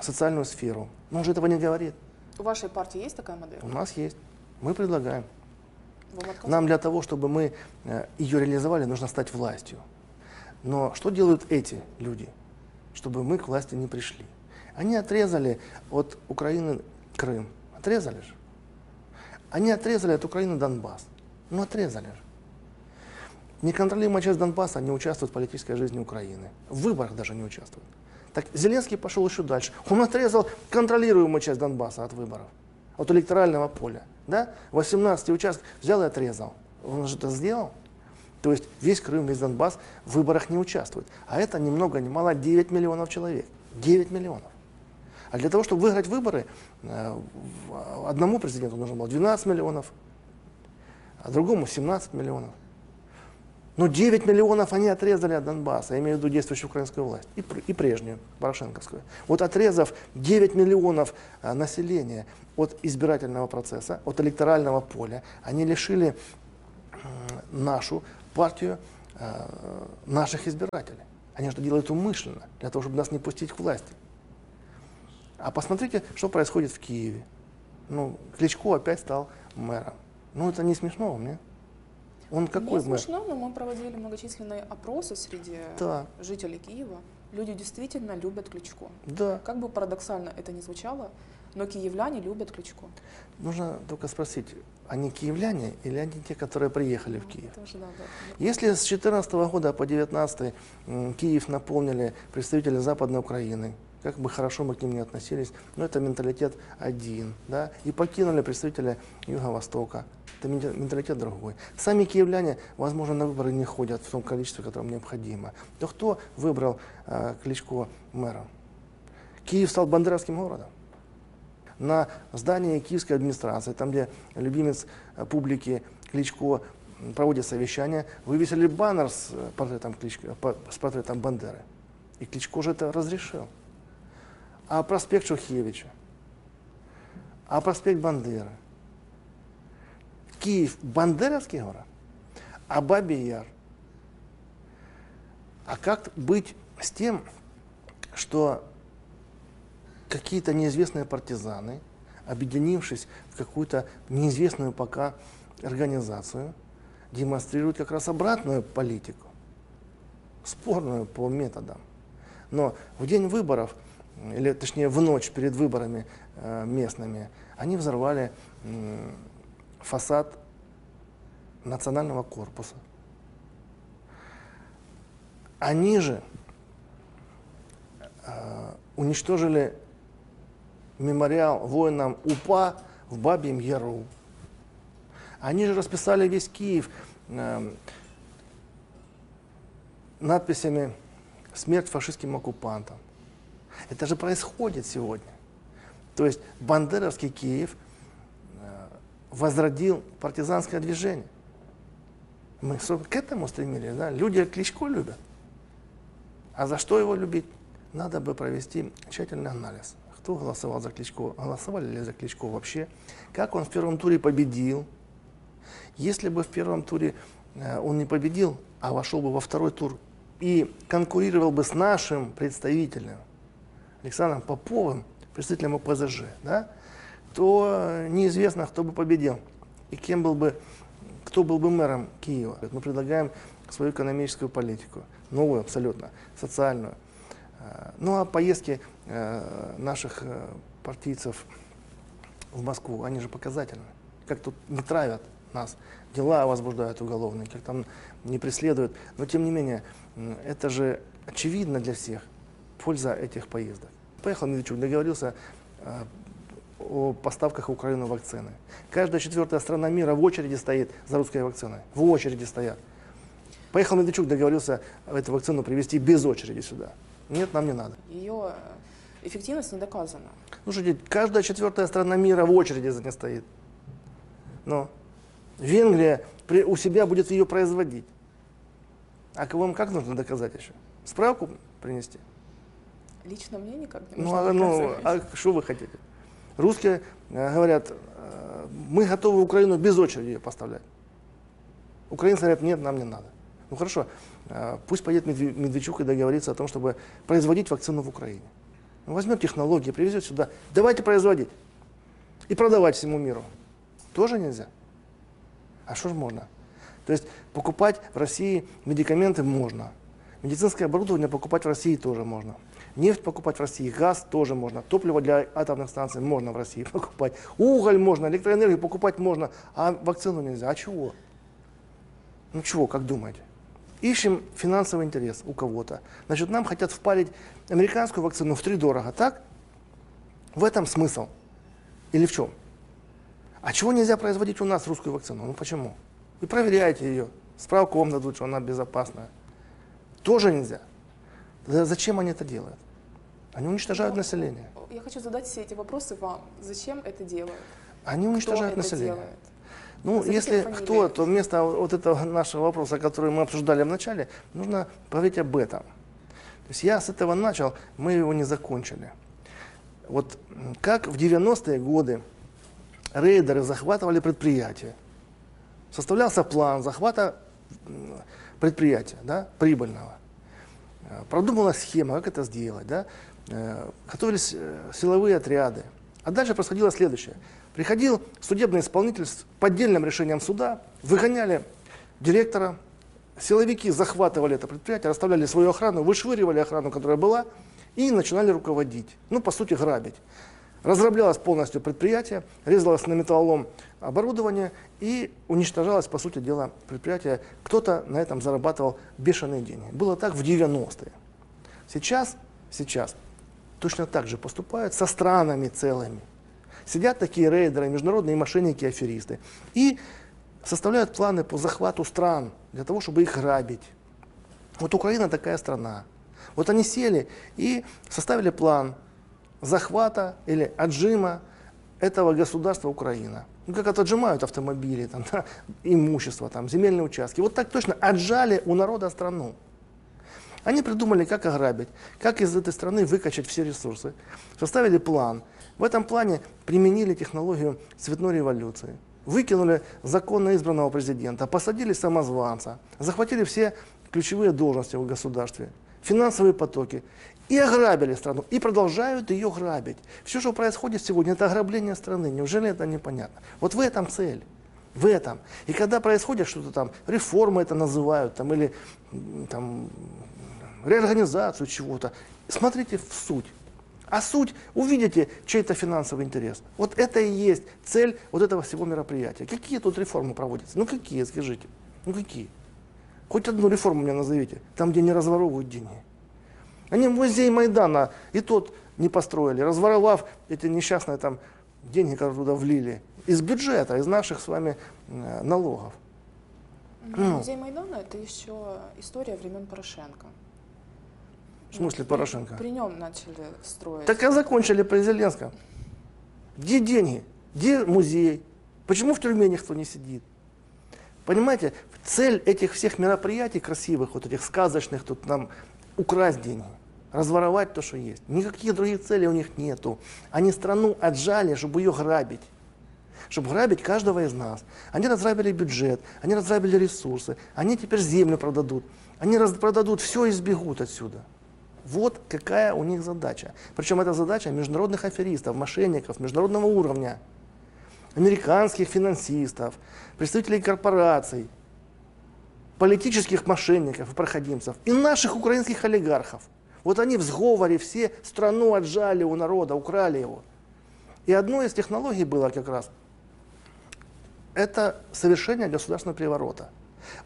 социальную сферу. Но он же этого не говорит. У вашей партии есть такая модель? У нас есть. Мы предлагаем. Нам для того, чтобы мы э, ее реализовали, нужно стать властью. Но что делают эти люди, чтобы мы к власти не пришли? Они отрезали от Украины Крым. Отрезали же. Они отрезали от Украины Донбасс. Ну, отрезали же. Неконтролируемая часть Донбасса не участвует в политической жизни Украины. В выборах даже не участвует. Так Зеленский пошел еще дальше. Он отрезал контролируемую часть Донбасса от выборов, от электорального поля. Да? 18 участков взял и отрезал. Он же это сделал. То есть весь Крым, весь Донбасс в выборах не участвует. А это ни много ни мало 9 миллионов человек. 9 миллионов. А для того, чтобы выиграть выборы, э, одному президенту нужно было 12 миллионов, а другому 17 миллионов. Но 9 миллионов они отрезали от Донбасса, я имею в виду действующую украинскую власть, и, и прежнюю, Порошенковскую. Вот отрезав 9 миллионов а, населения от избирательного процесса, от электорального поля, они лишили м, нашу партию э, наших избирателей. Они это делают умышленно, для того, чтобы нас не пустить к власти. А посмотрите, что происходит в Киеве. Ну, Кличко опять стал мэром. Ну, это не смешно вам, нет? Он какой Не мэр? смешно, но мы проводили многочисленные опросы среди Да. жителей Киева. Люди действительно любят Кличко. Да. Как бы парадоксально это ни звучало, но киевляне любят Кличко. Нужно только спросить, они киевляне или они те, которые приехали в Киев? Тоже надо. ну, Если с 2014 года по 2019 м, Киев наполнили представители Западной Украины, как бы хорошо мы к ним не относились, но это менталитет один, да, и покинули представители Юго-Востока, это менталитет другой. Сами киевляне, возможно, на выборы не ходят в том количестве, которое необходимо. То кто выбрал э, Кличко мэром? Киев стал бандеровским городом. На здании киевской администрации, там, где любимец э, публики Кличко проводит совещание, вывесили баннер с э, портретом, Кличко, по- с портретом Бандеры. И Кличко же это разрешил. А проспект Шухевича, а проспект Бандеры. Киев бандеровский город, а Бабий Яр. А как быть с тем, что какие-то неизвестные партизаны, объединившись в какую-то неизвестную пока организацию, демонстрируют как раз обратную политику, спорную по методам. Но в день выборов, или точнее в ночь перед выборами э, местными, они взорвали фасад национального корпуса. Они же э, уничтожили мемориал воинам УПА в Бабьем Яру. Они же расписали весь Киев э, надписями «Смерть фашистским оккупантам». Это же происходит сегодня. То есть Бандеровский Киев возродил партизанское движение. Мы к этому стремились. Да? Люди Кличко любят. А за что его любить? Надо бы провести тщательный анализ. Кто голосовал за Кличко? Голосовали ли за Кличко вообще? Как он в первом туре победил? Если бы в первом туре э, он не победил, а вошел бы во второй тур и конкурировал бы с нашим представителем, Александром Поповым, представителем ОПЗЖ, да, то э, неизвестно, кто бы победил и кем был бы, кто был бы мэром Киева. Мы предлагаем свою экономическую политику, новую абсолютно, социальную. Э, Ну а поездки э, наших партийцев в Москву, они же показательны. Как тут не травят нас, дела возбуждают уголовные, как там не преследуют. Но тем не менее, это же очевидно для всех, польза этих поездок. Поехал Медведчук, договорился о поставках в Украину вакцины. Каждая четвертая страна мира в очереди стоит за русской вакциной. В очереди стоят. Поехал Медведчук, договорился эту вакцину привезти без очереди сюда. Нет, нам не надо. Ее эффективность не доказана. Слушайте, каждая четвертая страна мира в очереди за ней стоит. Но Венгрия при- у себя будет ее производить. А кого вам как нужно доказать еще? Справку принести? Лично мне никак не Ну, нужно а, ну, а что вы хотите? Русские э, говорят, э, мы готовы Украину без очереди ее поставлять. Украинцы говорят, нет, нам не надо. Ну хорошо, э, пусть поедет Медве- Медведчук и договорится о том, чтобы производить вакцину в Украине. Он возьмет технологии, привезет сюда. Давайте производить. И продавать всему миру. Тоже нельзя. А что же можно? То есть покупать в России медикаменты можно. Медицинское оборудование покупать в России тоже можно. Нефть покупать в России, газ тоже можно. Топливо для атомных станций можно в России [LAUGHS] покупать. Уголь можно, электроэнергию покупать можно, а вакцину нельзя. А чего? Ну чего, как думаете? Ищем финансовый интерес у кого-то. Значит, нам хотят впарить американскую вакцину в три дорого, так? В этом смысл? Или в чем? А чего нельзя производить у нас русскую вакцину? Ну почему? Вы проверяете ее, справку вам дадут, что она безопасная. Тоже нельзя. Зачем они это делают? Они уничтожают Ну, население. Я хочу задать все эти вопросы вам. Зачем это делают? Они уничтожают Кто это население. делает? Ну, Назовите если фамилии. кто, то вместо вот этого нашего вопроса, который мы обсуждали в начале, нужно поговорить об этом. То есть я с этого начал, мы его не закончили. Вот как в 90-е годы рейдеры захватывали предприятия. Составлялся план захвата предприятия, да, прибыльного. Э, Продумана схема, как это сделать. Да? Э, Готовились э, силовые отряды. А дальше происходило следующее. Приходил судебный исполнитель с поддельным решением суда, выгоняли директора, силовики захватывали это предприятие, расставляли свою охрану, вышвыривали охрану, которая была, и начинали руководить. Ну, по сути, грабить. Разраблялось полностью предприятие, резалось на металлолом оборудование и уничтожалось, по сути дела, предприятие. Кто-то на этом зарабатывал бешеные деньги. Было так в 90-е. Сейчас, сейчас точно так же поступают со странами целыми. Сидят такие рейдеры, международные мошенники, аферисты и составляют планы по захвату стран для того, чтобы их грабить. Вот Украина такая страна. Вот они сели и составили план захвата или отжима этого государства Украина. Ну, как это отжимают автомобили, там, [LAUGHS] да, имущество, там, земельные участки. Вот так точно отжали у народа страну. Они придумали, как ограбить, как из этой страны выкачать все ресурсы. Составили план. В этом плане применили технологию цветной революции. Выкинули законно избранного президента, посадили самозванца, захватили все ключевые должности в государстве, финансовые потоки и ограбили страну, и продолжают ее грабить. Все, что происходит сегодня, это ограбление страны. Неужели это непонятно? Вот в этом цель. В этом. И когда происходит что-то там, реформы это называют, там, или там, реорганизацию чего-то, смотрите в суть. А суть, увидите чей-то финансовый интерес. Вот это и есть цель вот этого всего мероприятия. Какие тут реформы проводятся? Ну какие, скажите? Ну какие? Хоть одну реформу мне назовите, там, где не разворовывают деньги. Они музей Майдана и тот не построили, разворовав эти несчастные там деньги, которые туда влили. Из бюджета, из наших с вами э, налогов. Ну. Музей Майдана это еще история времен Порошенко. В смысле Порошенко? При нем начали строить. Так и закончили при Зеленском. Где деньги? Где музей? Почему в тюрьме никто не сидит? Понимаете, цель этих всех мероприятий красивых, вот этих сказочных, тут нам украсть деньги, разворовать то, что есть. Никаких других целей у них нету. Они страну отжали, чтобы ее грабить. Чтобы грабить каждого из нас. Они разграбили бюджет, они разграбили ресурсы, они теперь землю продадут. Они продадут все и сбегут отсюда. Вот какая у них задача. Причем это задача международных аферистов, мошенников международного уровня, американских финансистов, представителей корпораций, политических мошенников и проходимцев, и наших украинских олигархов. Вот они в сговоре все страну отжали у народа, украли его. И одной из технологий было как раз это совершение государственного переворота.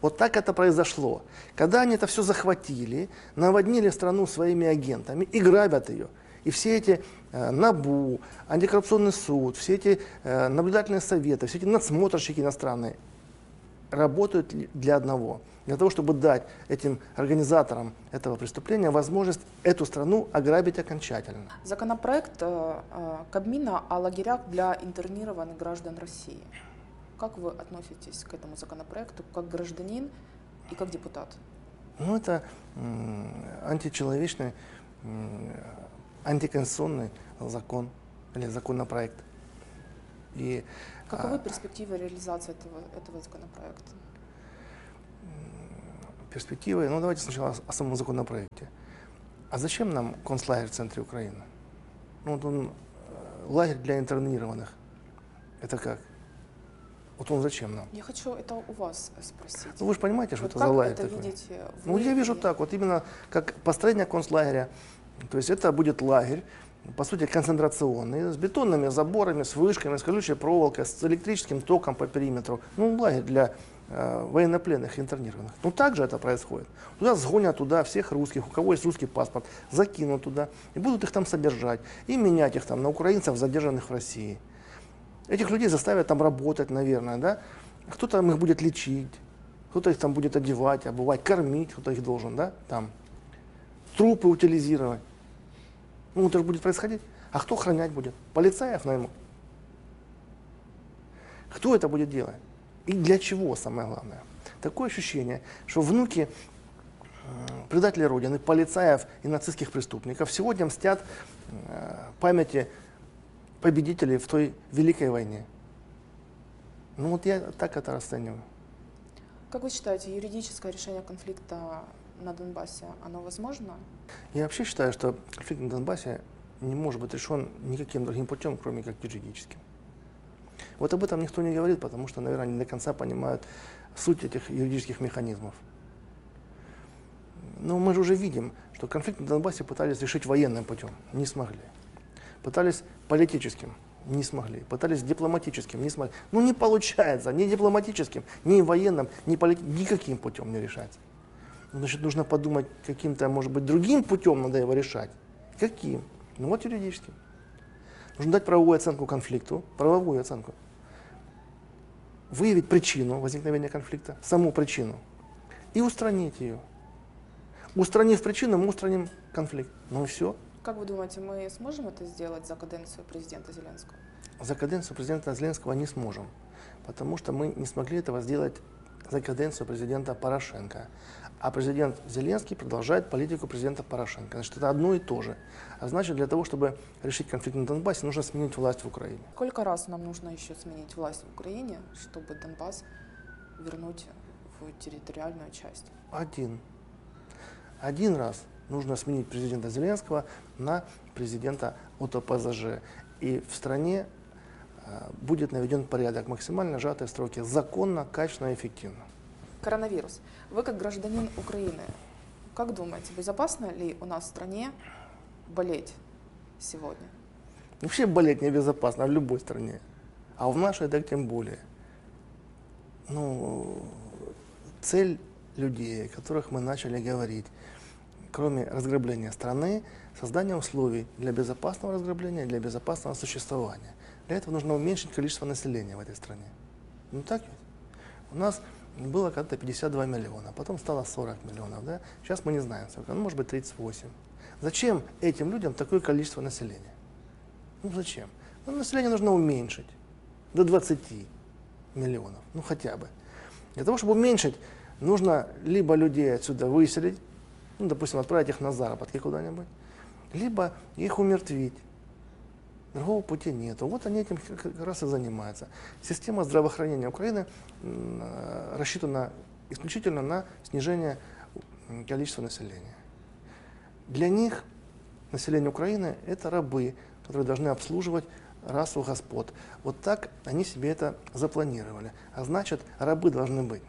Вот так это произошло. Когда они это все захватили, наводнили страну своими агентами и грабят ее. И все эти э, НАБУ, антикоррупционный суд, все эти э, наблюдательные советы, все эти надсмотрщики иностранные работают для одного. Для того, чтобы дать этим организаторам этого преступления возможность эту страну ограбить окончательно. Законопроект э, Кабмина о лагерях для интернированных граждан России. Как вы относитесь к этому законопроекту как гражданин и как депутат? Ну, это античеловечный, антиконституционный закон или законопроект. И Каковы а, перспективы реализации этого, этого законопроекта? перспективы, ну давайте сначала о- о самом законопроекте. А зачем нам концлагерь в центре Украины? Ну, вот он, э, лагерь для интернированных. Это как? Вот он зачем нам? Я хочу это у вас спросить. Ну вы же понимаете, что Вот это как за лагерь это такой? видите Ну, вы я вижу так, вот именно как построение концлагеря. То есть это будет лагерь, по сути, концентрационный, с бетонными заборами, с вышками, с колючей проволокой, с электрическим током по периметру. Ну, лагерь для э, военнопленных интернированных. Ну, так же это происходит. Туда сгонят туда всех русских, у кого есть русский паспорт, закинут туда, и будут их там содержать, и менять их там на украинцев, задержанных в России. Этих людей заставят там работать, наверное, да? Кто-то их будет лечить, кто-то их там будет одевать, обувать, кормить, кто-то их должен, да, там. Трупы утилизировать. Ну, это же будет происходить. А кто охранять будет? Полицаев наймут. Кто это будет делать? И для чего, самое главное? Такое ощущение, что внуки э, предателей Родины, полицаев и нацистских преступников сегодня мстят э, памяти победителей в той Великой войне. Ну вот я так это расцениваю. Как вы считаете, юридическое решение конфликта на Донбассе, оно возможно? Я вообще считаю, что конфликт на Донбассе не может быть решен никаким другим путем, кроме как юридическим. Вот об этом никто не говорит, потому что, наверное, не до конца понимают суть этих юридических механизмов. Но мы же уже видим, что конфликт на Донбассе пытались решить военным путем, не смогли. Пытались политическим, не смогли. Пытались дипломатическим, не смогли. Ну не получается, ни дипломатическим, ни военным, ни полит... никаким путем не решается. Ну, Значит, нужно подумать каким-то, может быть, другим путем надо его решать. Каким? Ну вот юридическим. Нужно дать правовую оценку конфликту, правовую оценку. Выявить причину возникновения конфликта, саму причину, и устранить ее. Устранив причину, мы устраним конфликт. Ну и все. Как вы думаете, мы сможем это сделать за каденцию президента Зеленского? за каденцию президента Зеленского не сможем, потому что мы не смогли этого сделать за каденцию президента Порошенко. А президент Зеленский продолжает политику президента Порошенко. Значит, это одно и то же. А значит, для того, чтобы решить конфликт на Донбассе, нужно сменить власть в Украине. Сколько раз нам нужно еще сменить власть в Украине, чтобы Донбасс вернуть в территориальную часть? Один. Один раз нужно сменить президента Зеленского на президента от ОПЗЖ. И в стране э, будет наведен порядок, максимально сжатые сроки, законно, качественно и эффективно. Коронавирус. Вы как гражданин Украины, как думаете, безопасно ли у нас в стране болеть сегодня? Вообще болеть небезопасно в любой стране. А в нашей так тем более. Ну, цель людей, о которых мы начали говорить, кроме разграбления страны, создание условий для безопасного разграбления, для безопасного существования. Для этого нужно уменьшить количество населения в этой стране. Ну так ведь? У нас было когда-то 52 миллиона, потом стало 40 миллионов, да? Сейчас мы не знаем сколько, ну может быть 38. Зачем этим людям такое количество населения? Ну зачем? Ну, население нужно уменьшить до 20 миллионов, ну хотя бы. Для того, чтобы уменьшить, нужно либо людей отсюда выселить, ну, допустим, отправить их на заработки куда-нибудь, либо их умертвить. Другого пути нету. Вот они этим как раз и занимаются. Система здравоохранения Украины э, рассчитана исключительно на снижение количества населения. Для них население Украины – это рабы, которые должны обслуживать расу господ. Вот так они себе это запланировали. А значит, рабы должны быть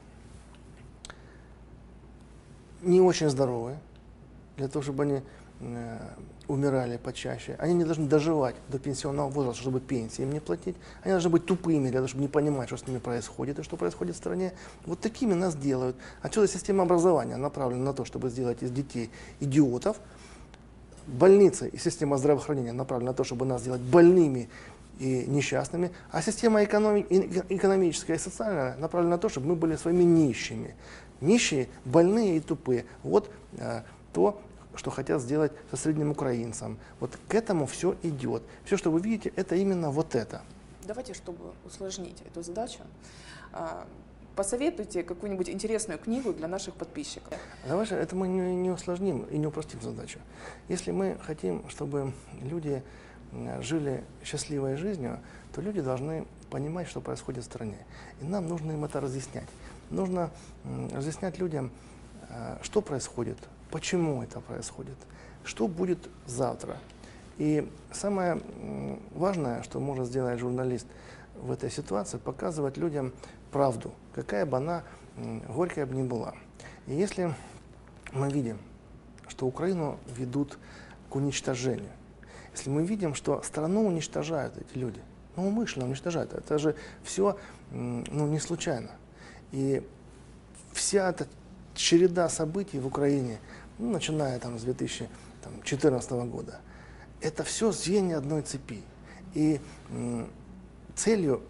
не очень здоровые, для того, чтобы они э, умирали почаще. Они не должны доживать до пенсионного возраста, чтобы пенсии им не платить. Они должны быть тупыми, для того, чтобы не понимать, что с ними происходит и что происходит в стране. Вот такими нас делают. Отсюда система образования направлена на то, чтобы сделать из детей идиотов. Больницы и система здравоохранения направлена на то, чтобы нас сделать больными и несчастными, а система экономи- экономическая и социальная направлена на то, чтобы мы были своими нищими. Нищие, больные и тупые. Вот э, то, что хотят сделать со средним украинцем. Вот к этому все идет. Все, что вы видите, это именно вот это. Давайте, чтобы усложнить эту задачу, а, посоветуйте какую-нибудь интересную книгу для наших подписчиков. Давайте это мы не, не усложним и не упростим задачу. Если мы хотим, чтобы люди жили счастливой жизнью, то люди должны понимать, что происходит в стране. И нам нужно им это разъяснять. Нужно разъяснять людям, э, что происходит, почему это происходит, что будет завтра. И самое важное, что может сделать журналист в этой ситуации, показывать людям правду, какая бы она горькая бы ни была. И если мы видим, что Украину ведут к уничтожению, если мы видим, что страну уничтожают эти люди, ну, умышленно уничтожают, это же все ну, не случайно. И вся эта череда событий в Украине, ну, начиная там с 2014 года, это все звенья одной цепи. И целью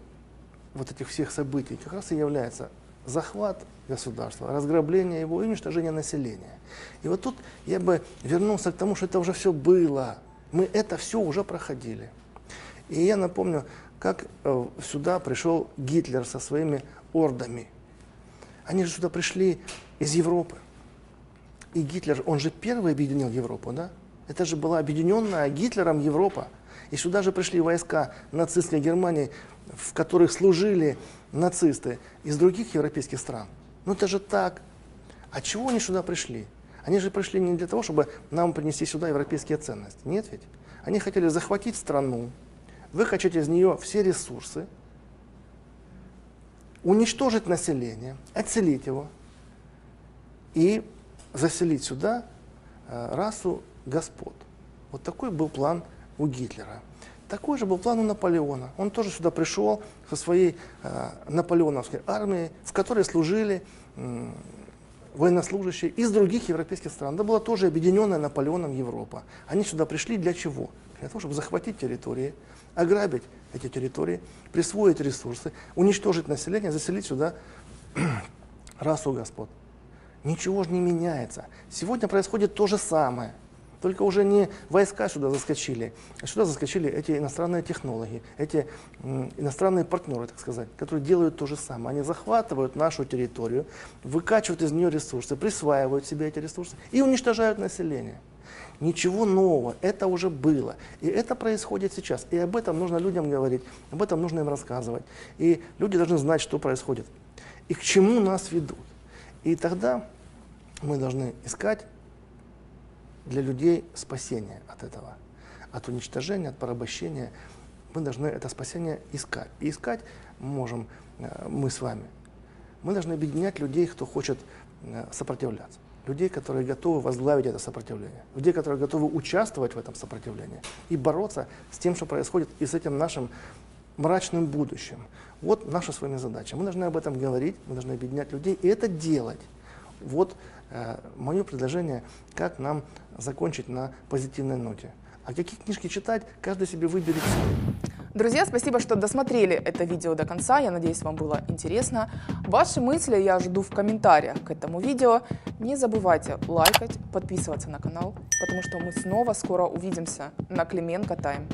вот этих всех событий как раз и является захват государства, разграбление его и уничтожение населения. И вот тут я бы вернулся к тому, что это уже все было. Мы это все уже проходили. И я напомню, как э, сюда пришел Гитлер со своими ордами. Они же сюда пришли из Европы. И Гитлер, он же первый объединил Европу, да? Это же была объединенная Гитлером Европа. И сюда же пришли войска нацистской Германии, в которых служили нацисты из других европейских стран. Ну это же так. А чего они сюда пришли? Они же пришли не для того, чтобы нам принести сюда европейские ценности. Нет ведь? Они хотели захватить страну, выкачать из нее все ресурсы, уничтожить население, отселить его и заселить сюда э, расу господ. Вот такой был план у Гитлера. Такой же был план у Наполеона. Он тоже сюда пришел со своей э, наполеоновской армией, в которой служили военнослужащие из других европейских стран. Это была тоже объединенная Наполеоном Европа. Они сюда пришли для чего? Для того, чтобы захватить территории, ограбить эти территории, присвоить ресурсы, уничтожить население, заселить сюда [CLEARS THROAT] расу господ. Ничего же не меняется. Сегодня происходит то же самое. Только уже не войска сюда заскочили, а сюда заскочили эти иностранные технологи, эти иностранные партнеры, так сказать, которые делают то же самое. Они захватывают нашу территорию, выкачивают из нее ресурсы, присваивают себе эти ресурсы и уничтожают население. Ничего нового, это уже было. И это происходит сейчас. И об этом нужно людям говорить, об этом нужно им рассказывать. И люди должны знать, что происходит и к чему нас ведут. И тогда мы должны искать для людей спасение от этого, от уничтожения, от порабощения. Мы должны это спасение искать. И искать можем э, мы с вами. Мы должны объединять людей, кто хочет э, сопротивляться. Людей, которые готовы возглавить это сопротивление. Людей, которые готовы участвовать в этом сопротивлении и бороться с тем, что происходит, и с этим нашим мрачным будущим. Вот наша с вами задача. Мы должны об этом говорить, мы должны объединять людей и это делать. Вот мое предложение, как нам закончить на позитивной ноте. А какие книжки читать, каждый себе выберет. Друзья, спасибо, что досмотрели это видео до конца. Я надеюсь, вам было интересно. Ваши мысли я жду в комментариях к этому видео. Не забывайте лайкать, подписываться на канал, потому что мы снова скоро увидимся на Клименко Тайм.